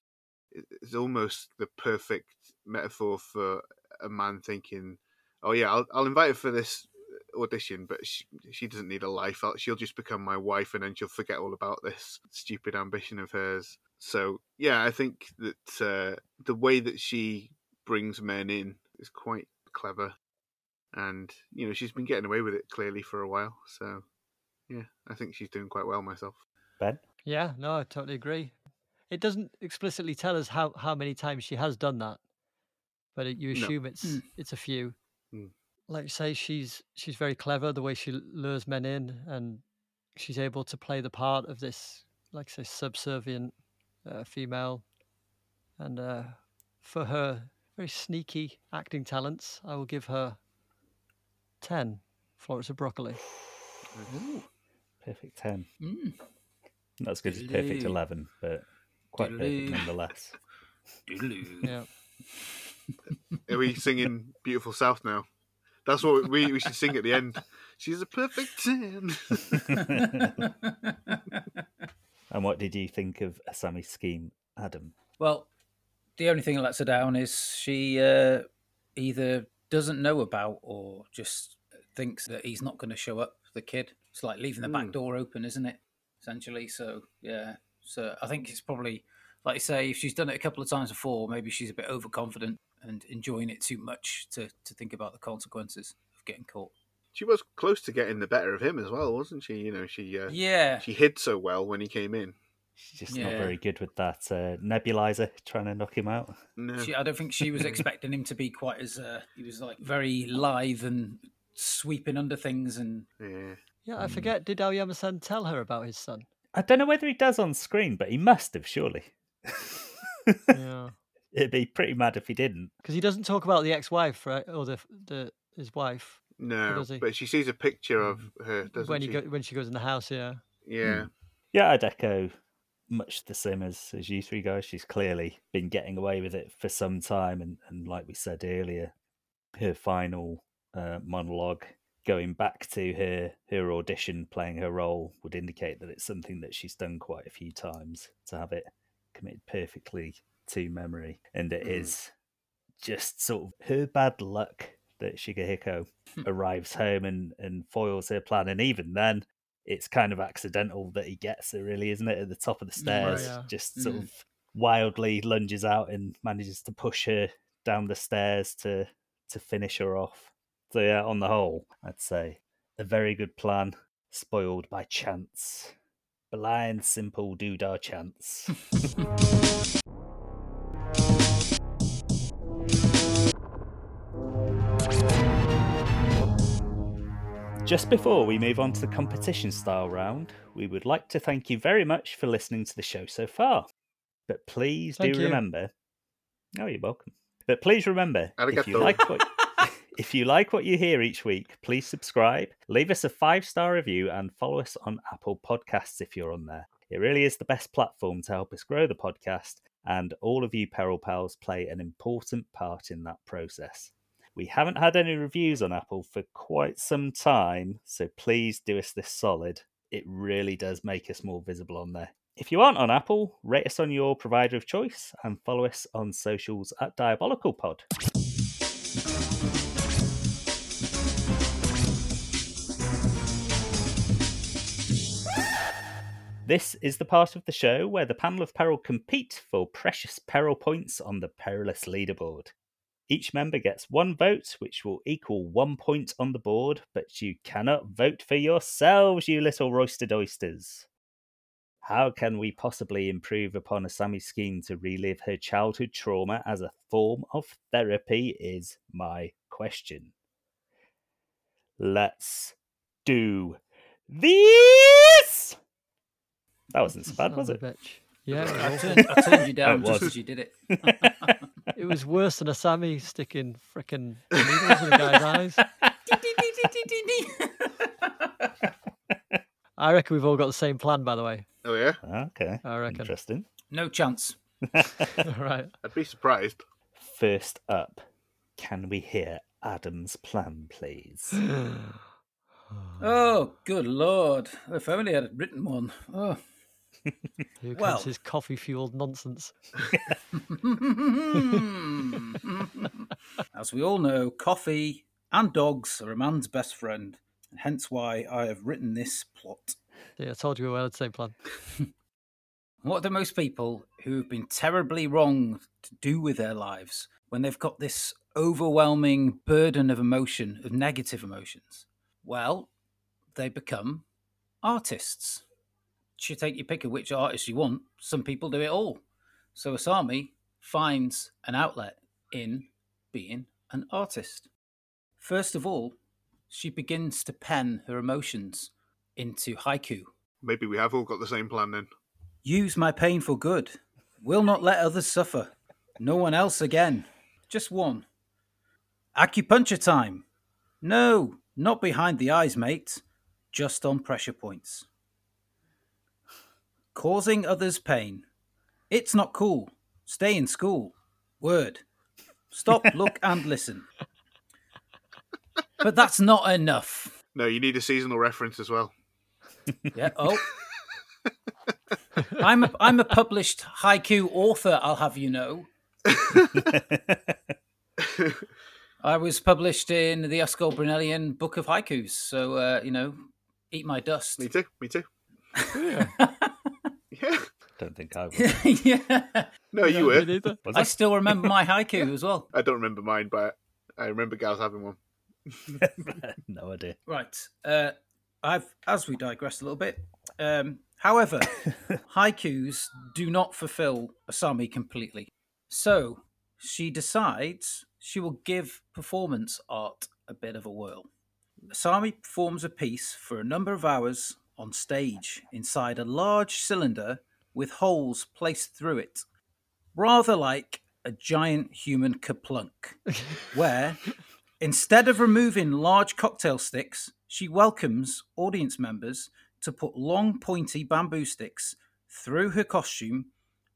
is almost the perfect metaphor for a man thinking oh yeah i'll, I'll invite her for this audition, but she, she doesn't need a life. I'll- She'll just become my wife, and then she'll forget all about this stupid ambition of hers. So yeah, I think that uh, the way that she brings men in is quite clever, and you know she's been getting away with it clearly for a while. So yeah, I think she's doing quite well myself. Ben? Yeah, no, I totally agree. It doesn't explicitly tell us how, how many times she has done that, but it, you No. assume it's Mm. it's a few. Mm. Like you say, she's she's very clever the way she lures men in, and she's able to play the part of this, like I say, subservient uh, female. And uh, for her very sneaky acting talents, I will give her ten Florence of Broccoli. Perfect 10. Mm. Not as good as perfect 11, but quite perfect nonetheless. Yeah. Are we singing "Beautiful South" now? That's what we we should sing at the end. She's a perfect ten. And what did you think of Asami's scheme, Adam? Well, the only thing that lets her down is she uh, either doesn't know about or just thinks that he's not going to show up. The kid, it's like leaving the back Hmm. door open, isn't it? Essentially, so yeah. So I think it's probably like you say, if she's done it a couple of times before, maybe she's a bit overconfident and enjoying it too much to to think about the consequences of getting caught. she was close to getting the better of him as well, wasn't she? You know, she uh, Yeah, she hid so well when he came in. She's just not very good with that uh, nebulizer trying to knock him out. No, She, I don't think she was expecting him to be quite as uh, he was like very lithe and sweeping under things and Yeah. Yeah, I Mm. forget. Did Aoyama-san tell her about his son? I don't know whether he does on screen, but he must have surely. Yeah, It'd be pretty mad if he didn't. because he doesn't talk about the ex-wife, right, or the the his wife No, does he? but she sees a picture of her, doesn't when she? go, when she goes in the house. Yeah, Yeah. Yeah, I'd echo much the same as, as you three guys. She's clearly been getting away with it for some time, and, and like we said earlier, her final uh, monologue going back to her her audition playing her role would indicate that it's something that she's done quite a few times to have it committed perfectly to memory and it is Mm. just sort of her bad luck that Shigehiko arrives home and and foils her plan and even then it's kind of accidental that he gets her really isn't it at the top of the Mm, stairs yeah. just sort Mm. of wildly lunges out and manages to push her down the stairs to to finish her off so yeah, on the whole, I'd say a very good plan, spoiled by chance. Blind, simple doodah chance. Just before we move on to the competition style round, we would like to thank you very much for listening to the show so far. But please Thank do you. remember. Oh, you're welcome. But please remember, if you like what if you like what you hear each week, please subscribe, leave us a five star review, and follow us on Apple Podcasts if you're on there. It really is the best platform to help us grow the podcast, and all of you Peril Pals play an important part in that process. We haven't had any reviews on Apple for quite some time, so please do us this solid. It really does make us more visible on there. If you aren't on Apple, rate us on your provider of choice and follow us on socials at Diabolical Pod. This is the part of the show where the panel of peril compete for precious peril points on the perilous leaderboard. Each member gets one vote, which will equal one point on the board, but you cannot vote for yourselves, you little roasted oysters. How can we possibly improve upon a Asami's scheme to relive her childhood trauma as a form of therapy? Is my question. Let's do this! That wasn't so bad, was it? bitch. Yeah, I turned, I turned you down it just was. as you did it. it was worse than Asami sticking frickin' needles in a guy's eyes. I reckon we've all got the same plan, by the way. Oh yeah, Okay, I reckon. interesting. no chance. right. I'd be surprised. First up, can we hear Adam's plan, please? Oh, good lord! If only I'd written one. Oh. Here comes Well. his coffee fueled nonsense. As we all know, coffee and dogs are a man's best friend, and hence why I have written this plot. Yeah, I told you we had the same plan. What do most people who have been terribly wronged to do with their lives when they've got this overwhelming burden of emotion, of negative emotions? Well, they become artists. You take your pick of which artist you want. Some people do it all. So Asami finds an outlet in being an artist. First of all, she begins to pen her emotions into haiku. Maybe we have all got the same plan then. Use my pain for good. Will not let others suffer. No one else again. Just one. Acupuncture time. No, not behind the eyes, mate. Just on pressure points. Causing others pain. It's not cool. Stay in school. Word. Stop, look, and listen. But that's not enough. No, you need a seasonal reference as well. Yeah. Oh. I'm a, I'm a published haiku author. I'll have you know. I was published in the Oscar Brunellian Book of Haikus. So uh, you know, eat my dust. Me too. Me too. Yeah. Yeah. Don't think I would. yeah. No, you Me were. Was I I? still remember my haiku as well. I don't remember mine, but I remember Gal's having one. no idea. Right. Uh, I've as we digress a little bit. Um, however, haikus do not fulfill Asami completely. So she decides she will give performance art a bit of a whirl. Asami performs a piece for a number of hours on stage inside a large cylinder with holes placed through it, rather like a giant human KerPlunk, where instead of removing large cocktail sticks, she welcomes audience members to put long, pointy bamboo sticks through her costume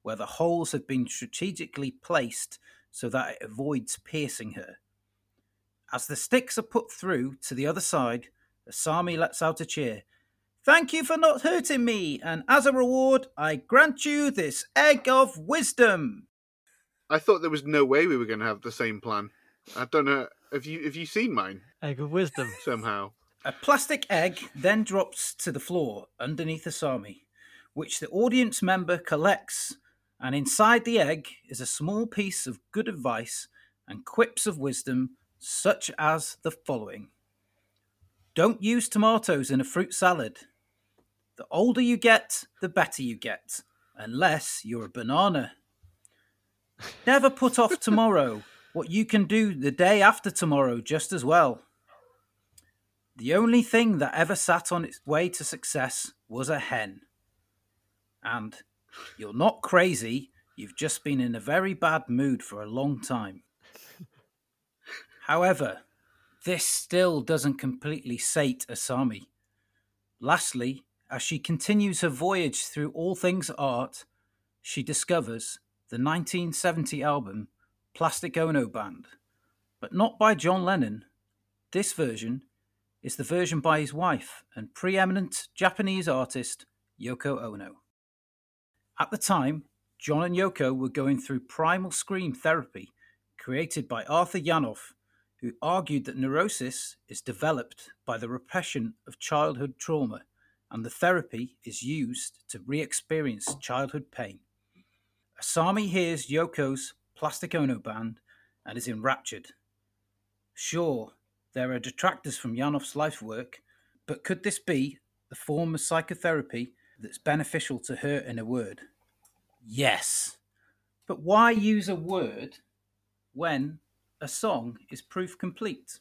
where the holes have been strategically placed so that it avoids piercing her. As the sticks are put through to the other side, Asami lets out a cheer. Thank you for not hurting me, and as a reward, I grant you this egg of wisdom. I thought there was no way we were going to have the same plan. I don't know. Have you have you seen mine Egg of wisdom. somehow? A plastic egg then drops to the floor underneath Asami, which the audience member collects, and inside the egg is a small piece of good advice and quips of wisdom, such as the following Don't use tomatoes in a fruit salad. The older you get, the better you get, unless you're a banana. Never put off tomorrow what you can do the day after tomorrow just as well. The only thing that ever sat on its way to success was a hen. And you're not crazy, you've just been in a very bad mood for a long time. However, this still doesn't completely sate Asami. Lastly, as she continues her voyage through all things art, she discovers the 1970 album Plastic Ono Band, but not by John Lennon. This version is the version by his wife and preeminent Japanese artist Yoko Ono. At the time, John and Yoko were going through primal scream therapy created by Arthur Janov, who argued that neurosis is developed by the repression of childhood trauma and the therapy is used to re experience childhood pain. Asami hears Yoko's Plastic Ono band and is enraptured. Sure, there are detractors from Janov's life work, but could this be the form of psychotherapy that's beneficial to her in a word? Yes. But why use a word when a song is proof complete?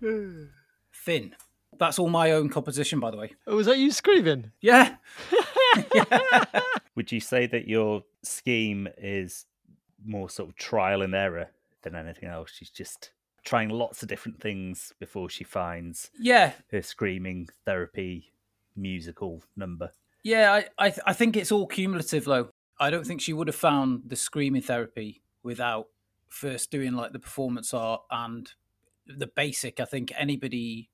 Finn. That's all my own composition, by the way. Oh, was that you screaming? Yeah. Would you say that your scheme is more sort of trial and error than anything else? She's just trying lots of different things before she finds Yeah. her screaming therapy musical number. Yeah, I, I, th- I think it's all cumulative, though. I don't think she would have found the screaming therapy without first doing like the performance art and the basic. I think anybody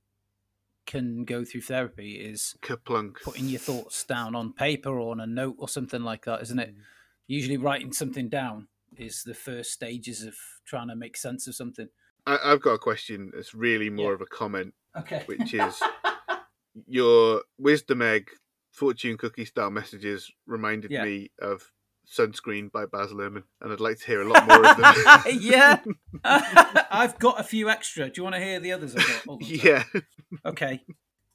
can go through therapy is KerPlunk. putting your thoughts down on paper or on a note or something like that, isn't it? Mm. Usually, writing something down is the first stages of trying to make sense of something. I, I've got a question that's really more Yeah. of a comment, Okay. which is your wisdom egg fortune cookie style messages reminded Yeah. me of Sunscreen by Baz Luhrmann, and I'd like to hear a lot more of them. yeah, I've got a few extra. Do you want to hear the others? I've got? Hold on yeah. Okay.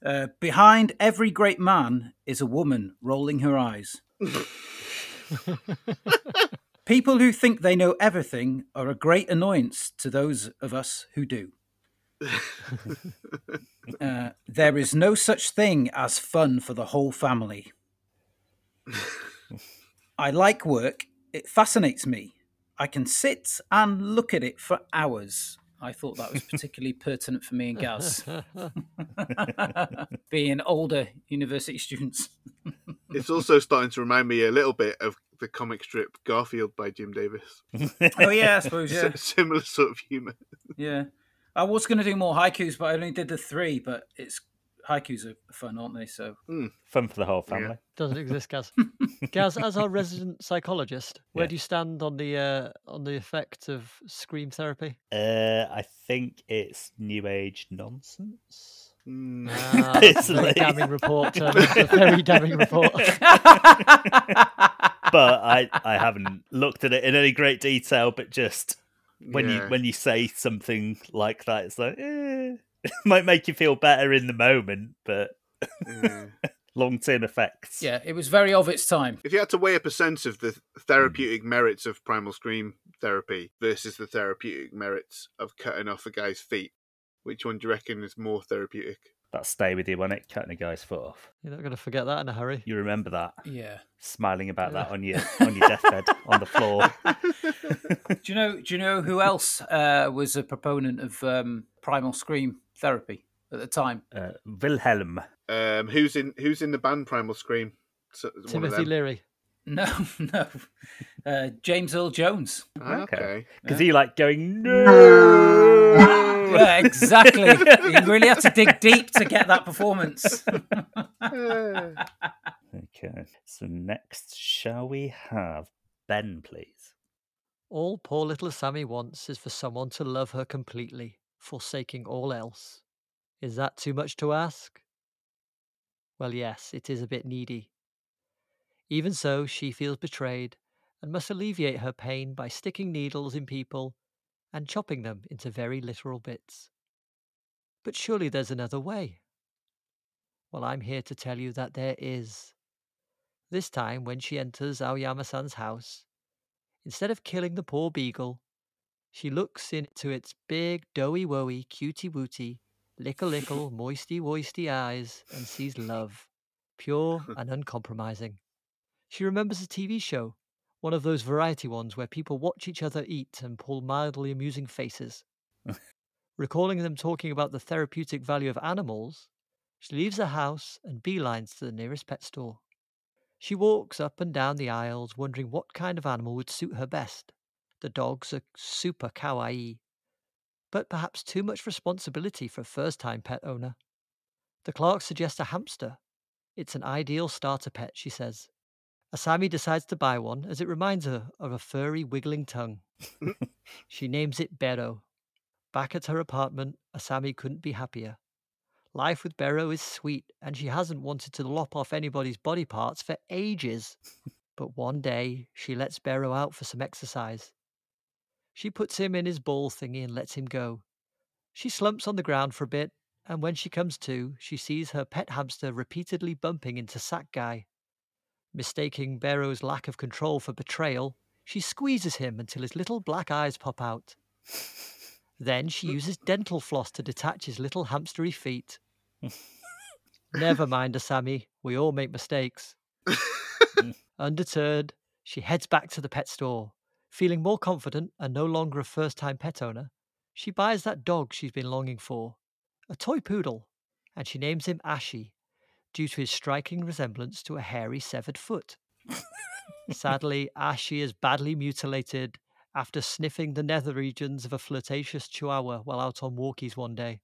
Uh, behind every great man is a woman rolling her eyes. People who think they know everything are a great annoyance to those of us who do. Uh, there is no such thing as fun for the whole family. I like work. It fascinates me. I can sit and look at it for hours. I thought that was particularly pertinent for me and Gaz, being older university students. It's also starting to remind me a little bit of the comic strip Garfield by Jim Davis. oh yeah, I suppose yeah, S- similar sort of humour. yeah. I was going to do more haikus, but I only did the three. But it's haikus are fun, aren't they? So Fun for the whole family. Doesn't exist, Gaz. Gaz, as our resident psychologist, where Yeah. do you stand on the uh, on the effect of scream therapy? Uh, I think it's new age nonsense. Mm. Ah, It's very damning report. Tony, a very damning report. but I, I haven't looked at it in any great detail. But just when you when you say something like that, it's like eh, it might make you feel better in the moment, but Yeah. long term effects. yeah, it was very of its time. If you had to weigh up a sense of the therapeutic merits of primal scream therapy versus the therapeutic merits of cutting off a guy's feet, which one do you reckon is more therapeutic? that stay with you, won't it? Cutting a guy's foot off. You're not going to forget that in a hurry. You remember that? Yeah. Smiling about that on your on your deathbed on the floor. Do you know? Do you know who else uh, was a proponent of um, primal scream therapy at the time? Uh, Wilhelm. Um, who's in Who's in the band Primal Scream? So, Timothy. Leary. No, no. Uh, James Earl Jones. Ah, Okay. okay. Because he like going no. Yeah, exactly. you really have to dig deep to get that performance. Okay. So next, shall we have Ben, please? All poor little Sammy wants is for someone to love her completely, forsaking all else. Is that too much to ask? Well, yes, it is a bit needy. Even so, she feels betrayed and must alleviate her pain by sticking needles in people and chopping them into very literal bits. But surely there's another way. Well, I'm here to tell you that there is. This time, when she enters Aoyama-san's house, instead of killing the poor beagle, she looks into its big, doughy woey, cutie wooty, lickle lickle, moisty woisty eyes and sees love, pure and uncompromising. She remembers a TV show, one of those variety ones where people watch each other eat and pull mildly amusing faces. Recalling them talking about the therapeutic value of animals, she leaves the house and beelines to the nearest pet store. She walks up and down the aisles, wondering what kind of animal would suit her best. The dogs are super kawaii, but perhaps too much responsibility for a first time pet owner. The clerk suggests a hamster. It's an ideal starter pet, she says. Asami decides to buy one as it reminds her of a furry, wiggling tongue. she names it Bero. Back at her apartment, Asami couldn't be happier. Life with Bero is sweet, and she hasn't wanted to lop off anybody's body parts for ages. but one day, she lets Bero out for some exercise. She puts him in his ball thingy and lets him go. She slumps on the ground for a bit, and when she comes to, she sees her pet hamster repeatedly bumping into Sack Guy. Mistaking Bero's lack of control for betrayal, she squeezes him until his little black eyes pop out. Then she uses dental floss to detach his little hamstery feet. Never mind, Asami. We all make mistakes. Undeterred, she heads back to the pet store. Feeling more confident and no longer a first time pet owner, she buys that dog she's been longing for a toy poodle, and she names him Ashi due to his striking resemblance to a hairy severed foot. Sadly, Ashi is badly mutilated after sniffing the nether regions of a flirtatious chihuahua while out on walkies one day.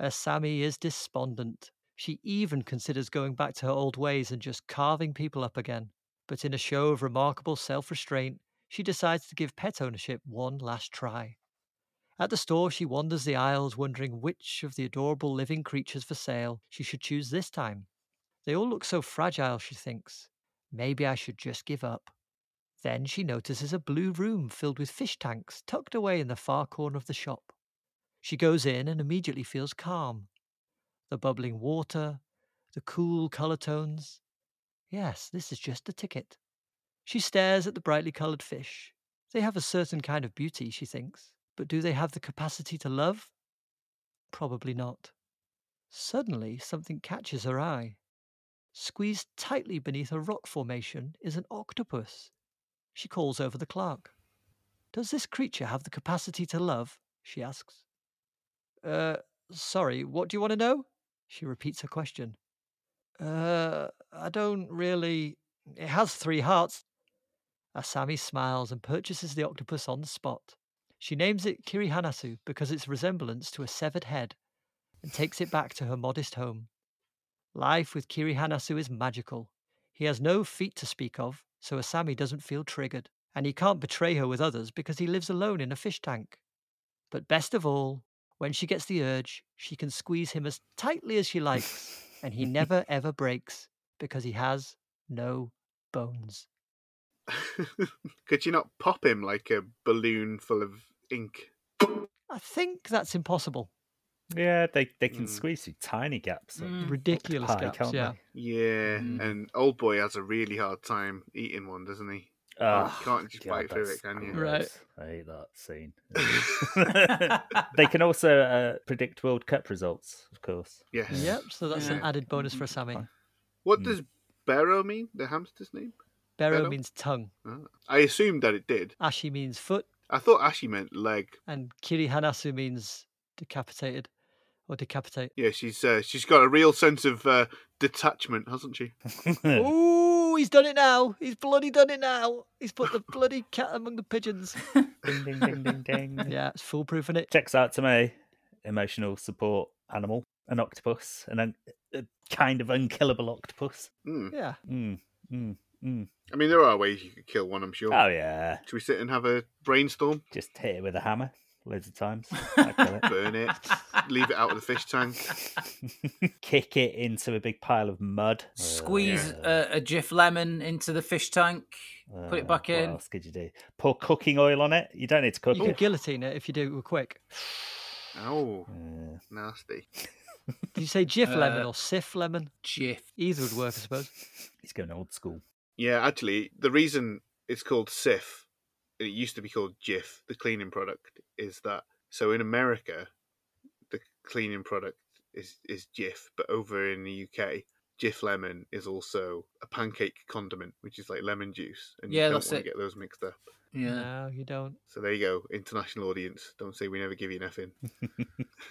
Asami is despondent. She even considers going back to her old ways and just carving people up again. But in a show of remarkable self restraint, she decides to give pet ownership one last try. At the store, she wanders the aisles wondering which of the adorable living creatures for sale she should choose this time. They all look so fragile, she thinks. Maybe I should just give up. Then she notices a blue room filled with fish tanks tucked away in the far corner of the shop. She goes in and immediately feels calm. The bubbling water, the cool colour tones. Yes, this is just the ticket. She stares at the brightly coloured fish. They have a certain kind of beauty, she thinks, but do they have the capacity to love? Probably not. Suddenly, something catches her eye. Squeezed tightly beneath a rock formation is an octopus. She calls over the clerk. Does this creature have the capacity to love? she asks. Uh, sorry, what do you want to know? She repeats her question. Uh, I don't really. It has three hearts. Asami smiles and purchases the octopus on the spot. She names it Kirihanasu because its resemblance to a severed head and takes it back to her modest home. Life with Kirihanasu is magical. He has no feet to speak of, so Asami doesn't feel triggered, and he can't betray her with others because he lives alone in a fish tank. But best of all, when she gets the urge, she can squeeze him as tightly as she likes, and he never ever breaks because he has no bones. Could you not pop him like a balloon full of ink? I think that's impossible. Yeah, they, they can Mm. squeeze through tiny gaps. Mm. Ridiculous pie, gaps, can't yeah. they? Yeah, Mm. and old boy has a really hard time eating one, doesn't he? Oh, you can't just bite through it, can you? gross. I hate that scene. they can also uh, predict World Cup results, of course. yes. Yep, so that's an added bonus for Sammy. What Mm. does Bero mean? The hamster's name? Bero Bero? means tongue, Ah. I assumed that it did. Ashi means foot, I thought Ashi meant leg. and Kirihanasu means decapitated or decapitate. Yeah, she's uh, she's got a real sense of uh, detachment, hasn't she? Ooh, he's done it now. He's bloody done it now. He's put the bloody cat among the pigeons. ding, ding, ding, ding, ding. Yeah, it's foolproof in it. Checks out to me. Emotional support animal, an octopus, and a, a kind of unkillable octopus. Mm. Yeah. Mm, mm, mm. I mean, there are ways you could kill one, I'm sure. Oh yeah, Should we sit and have a brainstorm? just hit it with a hammer loads of times. I'd it. Burn it, leave it out of the fish tank. Kick it into a big pile of mud. Squeeze Uh, a, a Jif lemon into the fish tank. put it uh, back in. What else could you do? Pour cooking oil on it. You don't need to cook You could it. guillotine it if you do it real quick. Oh, Uh, nasty. Did you say Jif lemon Uh, or Cif lemon? Jif. Either would work, I suppose. he's going old school. Yeah, actually, the reason it's called Cif, it used to be called Jif, the cleaning product, is that so in America, the cleaning product is is Jif, but over in the UK, Jif lemon is also a pancake condiment, which is like lemon juice, and Yeah, you don't that's want it. to get those mixed up. Yeah. No, you don't. So there you go, international audience. Don't say we never give you nothing.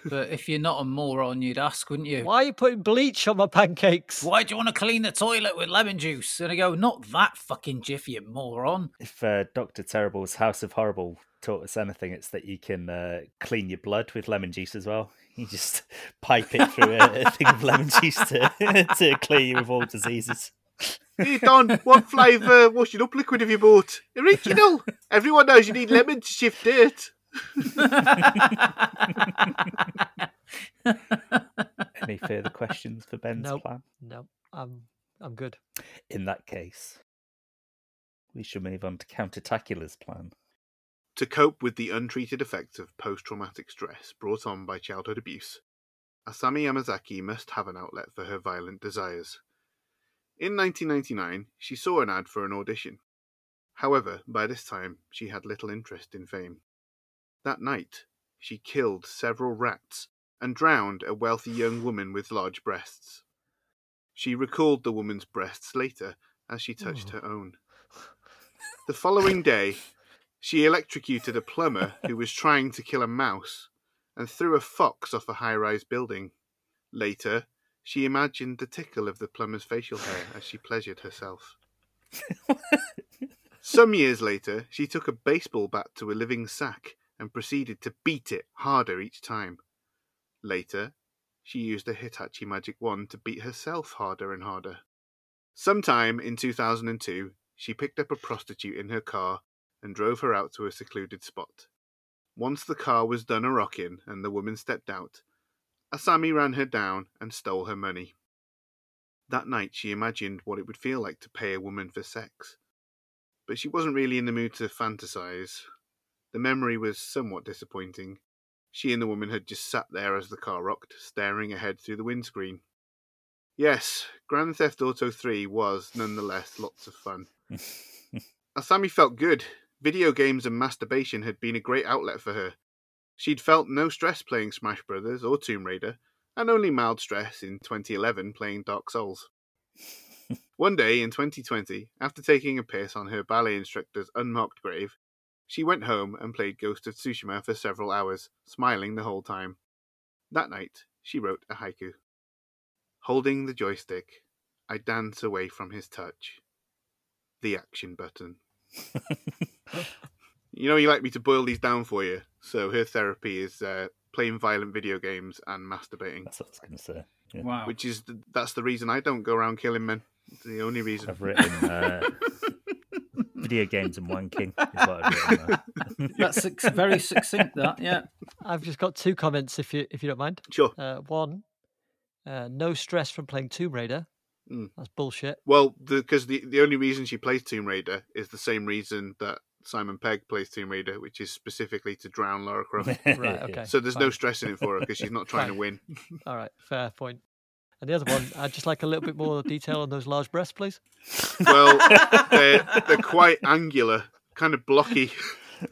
But if you're not a moron, you'd ask, wouldn't you? Why are you putting bleach on my pancakes? Why do you want to clean the toilet with lemon juice? And I go, not that fucking Jif, you moron. If uh, Doctor Terrible's House of Horrible taught us anything, it's that you can uh, clean your blood with lemon juice as well. You just pipe it through a, a thing of lemon juice to to clear you of all diseases. Hey Don, what flavour washing up liquid have you bought? Original. Everyone knows you need lemon to shift dirt. Any further questions for Ben's Nope. plan? No, I'm I'm good. In that case, we should move on to Countertacula's plan. To cope with the untreated effects of post traumatic stress brought on by childhood abuse, Asami Yamazaki must have an outlet for her violent desires. In 1999, she saw an ad for an audition. However, by this time, she had little interest in fame. That night, she killed several rats and drowned a wealthy young woman with large breasts. She recalled the woman's breasts later as she touched Oh. her own. The following day, she electrocuted a plumber who was trying to kill a mouse and threw a fox off a high rise building. Later, she imagined the tickle of the plumber's facial hair as she pleasured herself. Some years later, she took a baseball bat to a living sack and proceeded to beat it harder each time. Later, she used a Hitachi magic wand to beat herself harder and harder. Sometime in 2002, she picked up a prostitute in her car and drove her out to a secluded spot. Once the car was done a rocking and the woman stepped out, Asami ran her down and stole her money. That night she imagined what it would feel like to pay a woman for sex. But she wasn't really in the mood to fantasize. The memory was somewhat disappointing. She and the woman had just sat there as the car rocked, staring ahead through the windscreen. Yes, Grand Theft Auto 3 was nonetheless lots of fun. Asami felt good. Video games and masturbation had been a great outlet for her. She'd felt no stress playing Smash Brothers or Tomb Raider, and only mild stress in 2011 playing Dark Souls. One day in 2020, after taking a piss on her ballet instructor's unmarked grave, she went home and played Ghost of Tsushima for several hours, smiling the whole time. That night, she wrote a haiku. Holding the joystick, I dance away from his touch. The action button. You know, you like me to boil these down for you. So her therapy is uh, playing violent video games and masturbating, That's what I was going to say. Yeah. Wow. which is the, that's the reason I don't go around killing men. It's the only reason. I've written uh, video games and wanking is what I've written. That's suc- very succinct. That yeah. I've just got two comments, if you if you don't mind. Sure. Uh, one, uh, no stress from playing Tomb Raider. Mm. That's bullshit. Well, because the, the only reason she plays Tomb Raider is the same reason that Simon Pegg plays Tomb Raider, which is specifically to drown Lara Croft. Right, okay. so there's no fine. stress in it for her because she's not trying to win. All right, fair point. And the other one, I'd just like a little bit more detail on those large breasts, please. Well, they're, they're quite angular, kind of blocky.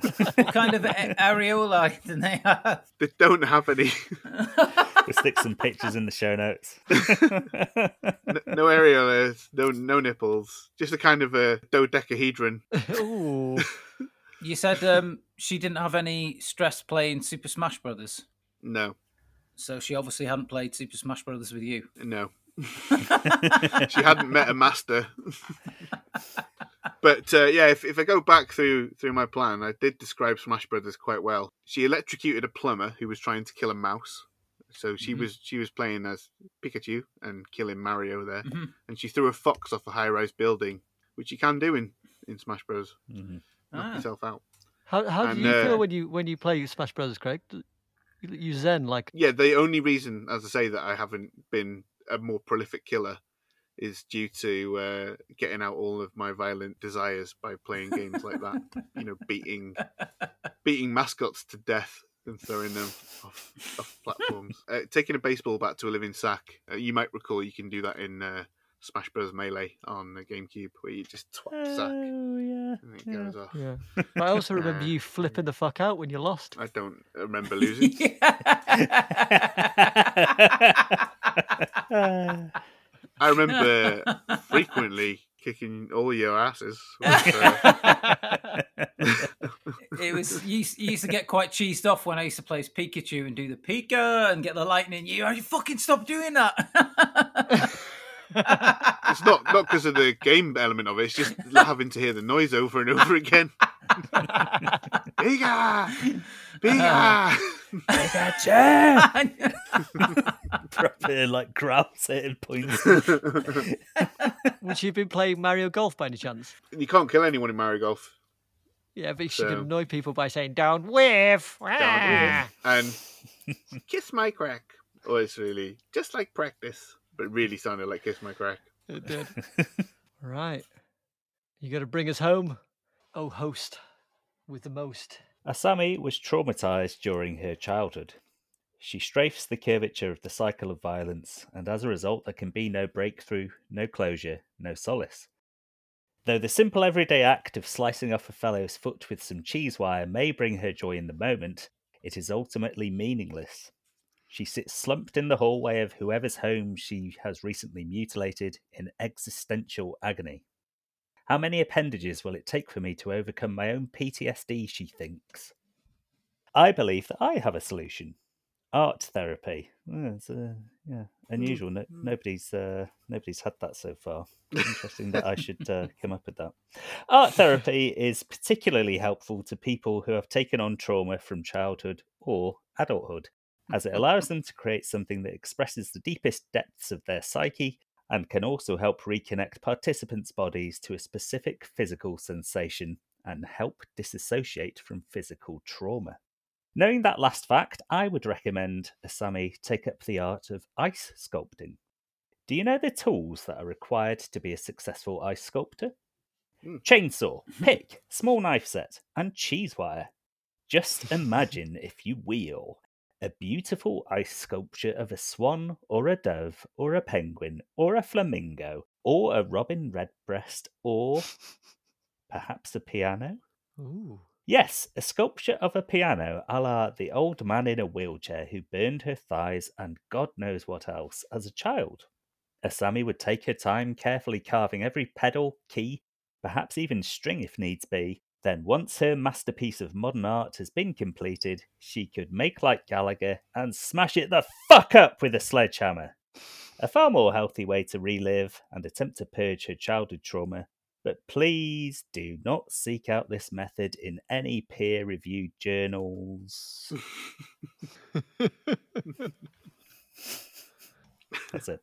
What kind of a- areola do they have? They don't have any. We'll stick some pictures in the show notes. n- no areolas, no no nipples, just a kind of a dodecahedron. Ooh, You said um, she didn't have any stress playing Super Smash Brothers, No, so she obviously hadn't played Super Smash Brothers with you. no. she hadn't met a master. but uh, yeah, if, if I go back through through my plan, I did describe Smash Brothers quite well. She electrocuted a plumber who was trying to kill a mouse. So she Mhm. was she was playing as Pikachu and killing Mario there, Mhm. and she threw a fox off a high rise building, which you can do in, in Smash Bros. Mhm. Knock Ah. yourself out. how how And, do you uh, feel when you when you play Smash Brothers, Craig? Do You, you zen like Yeah, the only reason, as I say, that I haven't been a more prolific killer is due to uh, getting out all of my violent desires by playing games like that. You know, beating beating mascots to death and throwing them off, off platforms. Uh, taking a baseball bat to a living sack. Uh, you might recall you can do that in uh, Smash Bros. Melee on the GameCube, where you just twat the sack Oh, yeah. and it yeah. goes off. yeah. But I also remember Uh, you flipping the fuck out when you lost. I don't remember losing. I remember frequently kicking all your asses. with, uh, it was you, used- you used to get quite cheesed off when I used to play as Pikachu and do the Pika and get the lightning. You, you fucking stop doing that. it's not not because of the game element of it. It's just having to hear the noise over and over again. Bigger, bigger. Proper like grabs hitting points. Would you have been playing Mario Golf by any chance? you can't kill anyone in Mario Golf. Yeah, but she could So- annoy people by saying "down with." Down ah! and kiss my crack. Oh, it's really just like practice, but it really sounded like kiss my crack. It did. right. You got to bring us home, oh host, with the most. Asami was traumatized during her childhood. She strafes the curvature of the cycle of violence, and as a result, there can be no breakthrough, no closure, no solace. Though the simple everyday act of slicing off a fellow's foot with some cheese wire may bring her joy in the moment, it is ultimately meaningless. She sits slumped in the hallway of whoever's home she has recently mutilated in existential agony. How many appendages will it take for me to overcome my own PTSD, she thinks. I believe that I have a solution. Art therapy. It's, uh, yeah, unusual. No, nobody's uh, nobody's had that so far. Interesting that I should uh, come up with that. Art therapy is particularly helpful to people who have taken on trauma from childhood or adulthood, as it allows them to create something that expresses the deepest depths of their psyche and can also help reconnect participants' bodies to a specific physical sensation and help disassociate from physical trauma. Knowing that last fact, I would recommend Asami take up the art of ice sculpting. Do you know the tools that are required to be a successful ice sculptor? Hmm. Chainsaw, pick, small knife set, and cheese wire. Just imagine, if you will, a beautiful ice sculpture of a swan, or a dove, or a penguin, or a flamingo, or a robin redbreast, or perhaps a piano? Ooh. Yes, a sculpture of a piano a la the old man in a wheelchair who burned her thighs and God knows what else as a child. Asami would take her time carefully carving every pedal, key, perhaps even string if needs be. Then, once her masterpiece of modern art has been completed, she could make like Gallagher and smash it the fuck up with a sledgehammer. a far more healthy way to relive and attempt to purge her childhood trauma. But please do not seek out this method in any peer reviewed journals. That's it.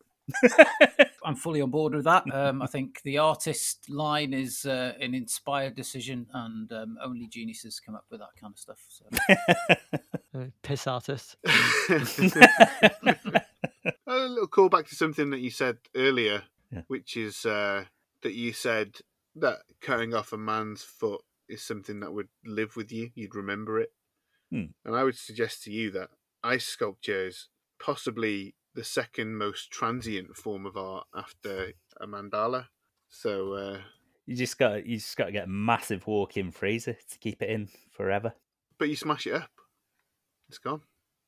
I'm fully on board with that. Um, I think the artist line is uh, an inspired decision, and um, only geniuses come up with that kind of stuff. So. Uh, Piss artist. a little callback to something that you said earlier, Yeah. which is uh, that you said that cutting off a man's foot is something that would live with you. You'd remember it. Hmm. And I would suggest to you that ice sculpture is possibly the second most transient form of art after a mandala. So uh, You just got you just got to get a massive walk-in freezer to keep it in forever. but you smash it up, it's gone.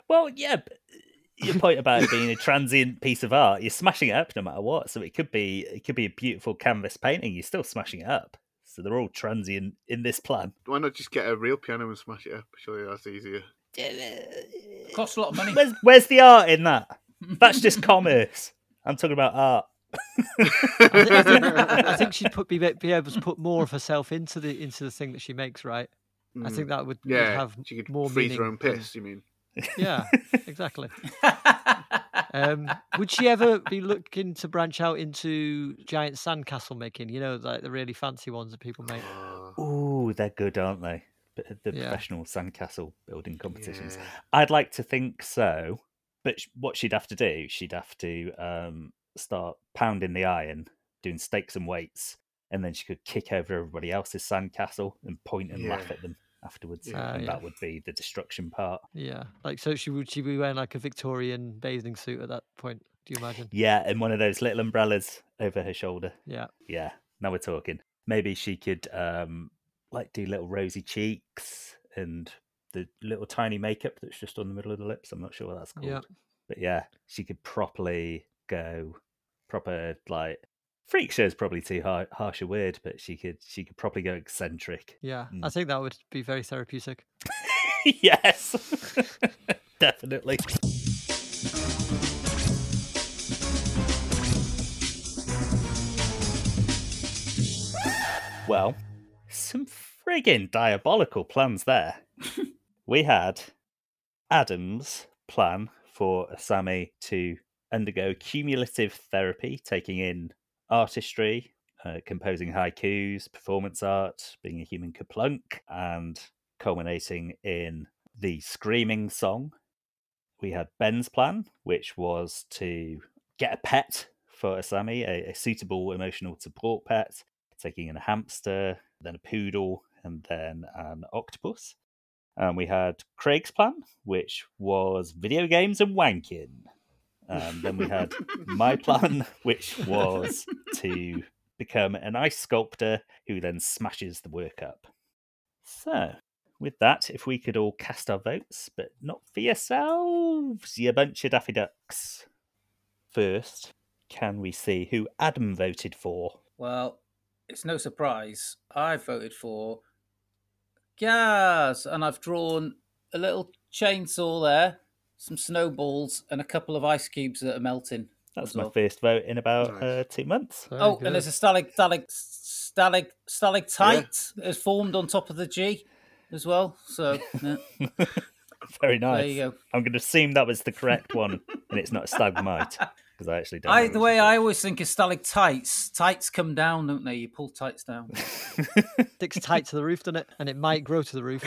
Well, yeah, but your point about it being a transient piece of art, you're smashing it up no matter what. So it could be it could be a beautiful canvas painting. You're still smashing it up. So they're all transient in this plan. Why not just get a real piano and smash it up? Surely that's easier. Costs a lot of money. Where's where's the art in that? That's just commerce. I'm talking about art. I, thi- I think, I think she'd put be, be able to put more of herself into the into the thing that she makes, right? I Mm. think that would, would yeah, have she could more freeze meaning. her own piss. You mean? Yeah, exactly. Um, would she ever be looking to branch out into giant sandcastle making? You know, like the really fancy ones that people make. Oh, Ooh, they're good, aren't they? But The Yeah. professional sandcastle building competitions. yeah. I'd like to think so, but what she'd have to do, she'd have to um, start pounding the iron, doing stakes and weights, and then she could kick over everybody else's sandcastle and point and laugh at them afterwards. Yeah. Ah, and yeah. that would be the destruction part. Yeah, like so she would she be wearing like a Victorian bathing suit at that point? Do you imagine? Yeah, and one of those little umbrellas over her shoulder. Yeah, Yeah, now we're talking. Maybe she could um like do little rosy cheeks and the little tiny makeup that's just on the middle of the lips. I'm not sure what that's called. Yeah. But yeah, she could properly go proper like freak show is probably too har- harsh a word, but she could she could probably go eccentric. yeah. I Mm. think that would be very therapeutic. yes. Definitely. Well, some friggin' diabolical plans there. we had Adam's plan for Asami to undergo cumulative therapy, taking in artistry, uh, composing haikus, performance art, being a human KerPlunk, and culminating in the screaming song. We had Ben's plan, which was to get a pet for Asami, a, a suitable emotional support pet, taking in a hamster, then a poodle, and then an octopus. And we had Craig's plan, which was video games and wanking. And then we had my plan, which was to become an ice sculptor who then smashes the work up. So, with that, if we could all cast our votes, but not for yourselves, you bunch of Daffy Ducks. First, can we see who Adam voted for? Well, it's no surprise. I voted for Gaz, and I've drawn a little chainsaw there, some snowballs, and a couple of ice cubes that are melting. That's as my well. first vote in about Nice. uh, two months. Very oh, good. and there's a stalag, stalag, stalag, stalactite has formed on top of the G as well. So yeah, Very there nice. you go. I'm going to assume that was the correct one, and it's not a stalagmite because I actually don't. I, know the way I always think is stalactites. Tights Tights come down, don't they? You pull tights down. sticks tight to the roof, doesn't it? And it might grow to the roof.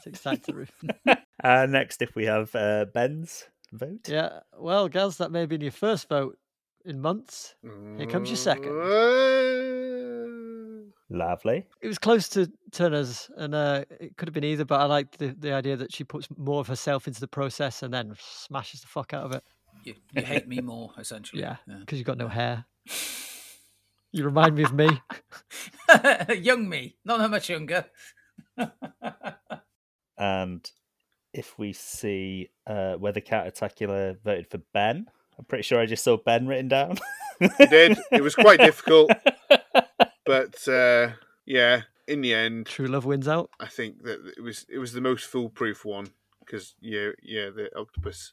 sticks tight to the roof. Uh, next, if we have uh, Ben's vote. Yeah. Well, Gaz, that may have been your first vote in months. Here comes your second. second. Lovely. It was close to Turner's, and uh, it could have been either. But I like the, the idea that she puts more of herself into the process and then smashes the fuck out of it. You, you hate me more, essentially. Yeah, because you've got no hair. You remind me of me. Young me, not that much younger. And if we see uh, whether Catatacular voted for Ben, I'm pretty sure I just saw Ben written down. You did. It was quite difficult, but uh, yeah, in the end, True love wins out. I think that it was it was the most foolproof one because yeah, yeah, the octopus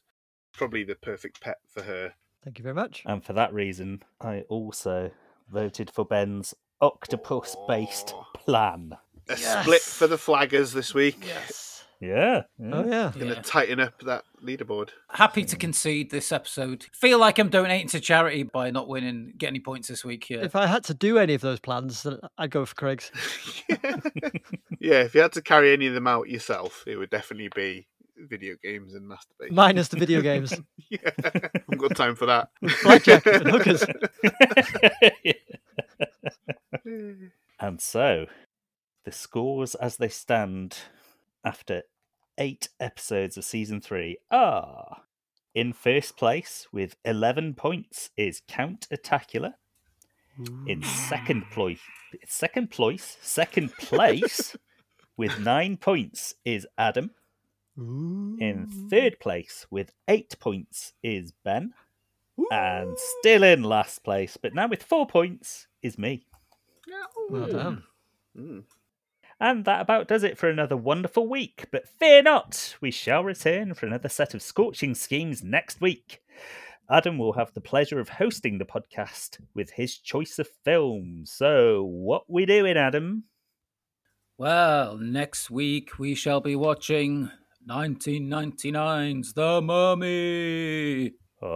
probably the perfect pet for her. Thank you very much. And for that reason, I also voted for Ben's octopus based Oh. plan. A Yes. split for the flaggers this week. Yes. Yeah. yeah. Oh yeah. Going to Yeah. tighten up that leaderboard. Happy to concede this episode. Feel like I'm donating to charity by not winning, get any points this week. Yeah. If I had to do any of those plans, then I'd go for Craig's. yeah, if you had to carry any of them out yourself, it would definitely be video games and masturbate. Minus the video games. yeah, I've got time for that. Blackjack and hookers. and so, the scores as they stand after eight episodes of season three are in first place with 11 points is Count Attacula. In second place, second place, second place with nine points is Adam. In third place with eight points is Ben. And still in last place, but now with four points, is me. Well done. Mm. And that about does it for another wonderful week. But fear not, we shall return for another set of scorching schemes next week. Adam will have the pleasure of hosting the podcast with his choice of films. So, what we doing, Adam? Well, next week we shall be watching 1999's The Mummy. Ah,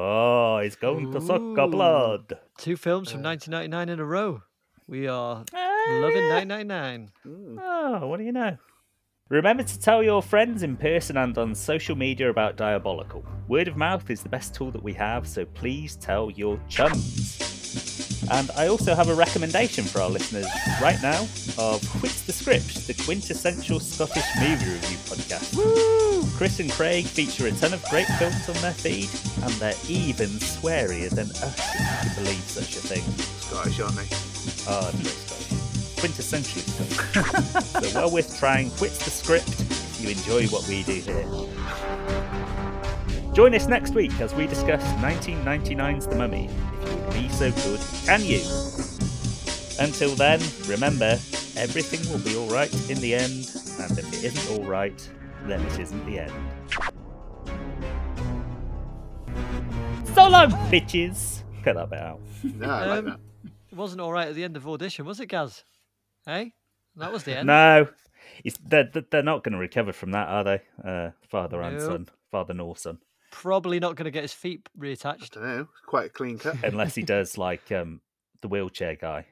oh, he's going to suck a Ooh. blood. Two films from uh. 1999 in a row. We are loving 999. Mm. Oh, ah, what do you know? Remember to tell your friends in person and on social media about Diabolical. Word of mouth is the best tool that we have, so please tell your chums. And I also have a recommendation for our listeners right now of Quits the Script, the quintessential Scottish movie review podcast. Woo! Chris and Craig feature a ton of great films on their feed, and they're even swearier than us, if you can believe such a thing. Scottish, aren't they? Ah, oh, no, Scottish. Quintessentially Scottish. so well worth trying Quits the Script if you enjoy what we do here. Join us next week as we discuss 1999's The Mummy. If you would be so good, can you? Until then, remember, everything will be alright in the end, and if it isn't alright, then it isn't the end. So long, bitches! Cut that bit out. No, I like Um, that. It wasn't all right at the end of audition, was it, Gaz? Hey, that was the end. No, it's, they're, they're not going to recover from that, are they? Uh, father and No. son, father nor son, Probably not going to get his feet I reattached. don't know. It's quite a clean cut. unless he does like um, the wheelchair guy,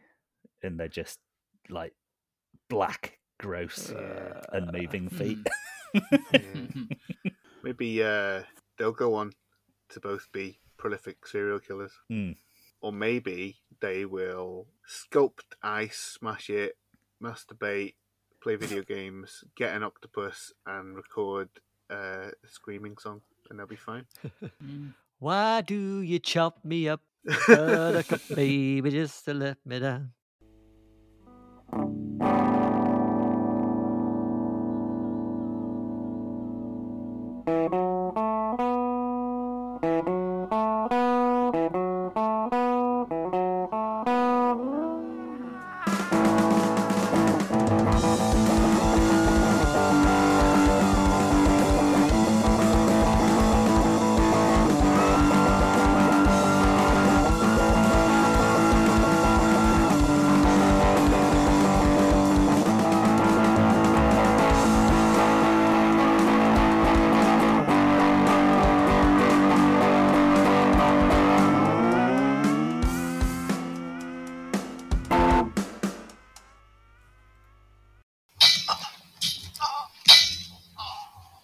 and they're just like black, gross, unmoving feet. Yeah. Maybe uh, they'll go on to both be prolific serial killers. Hmm. Or maybe they will sculpt ice, smash it, masturbate, play video games, get an octopus, and record uh, a screaming song, and they'll be fine. Why do you chop me up, buttercup baby, just to let me down?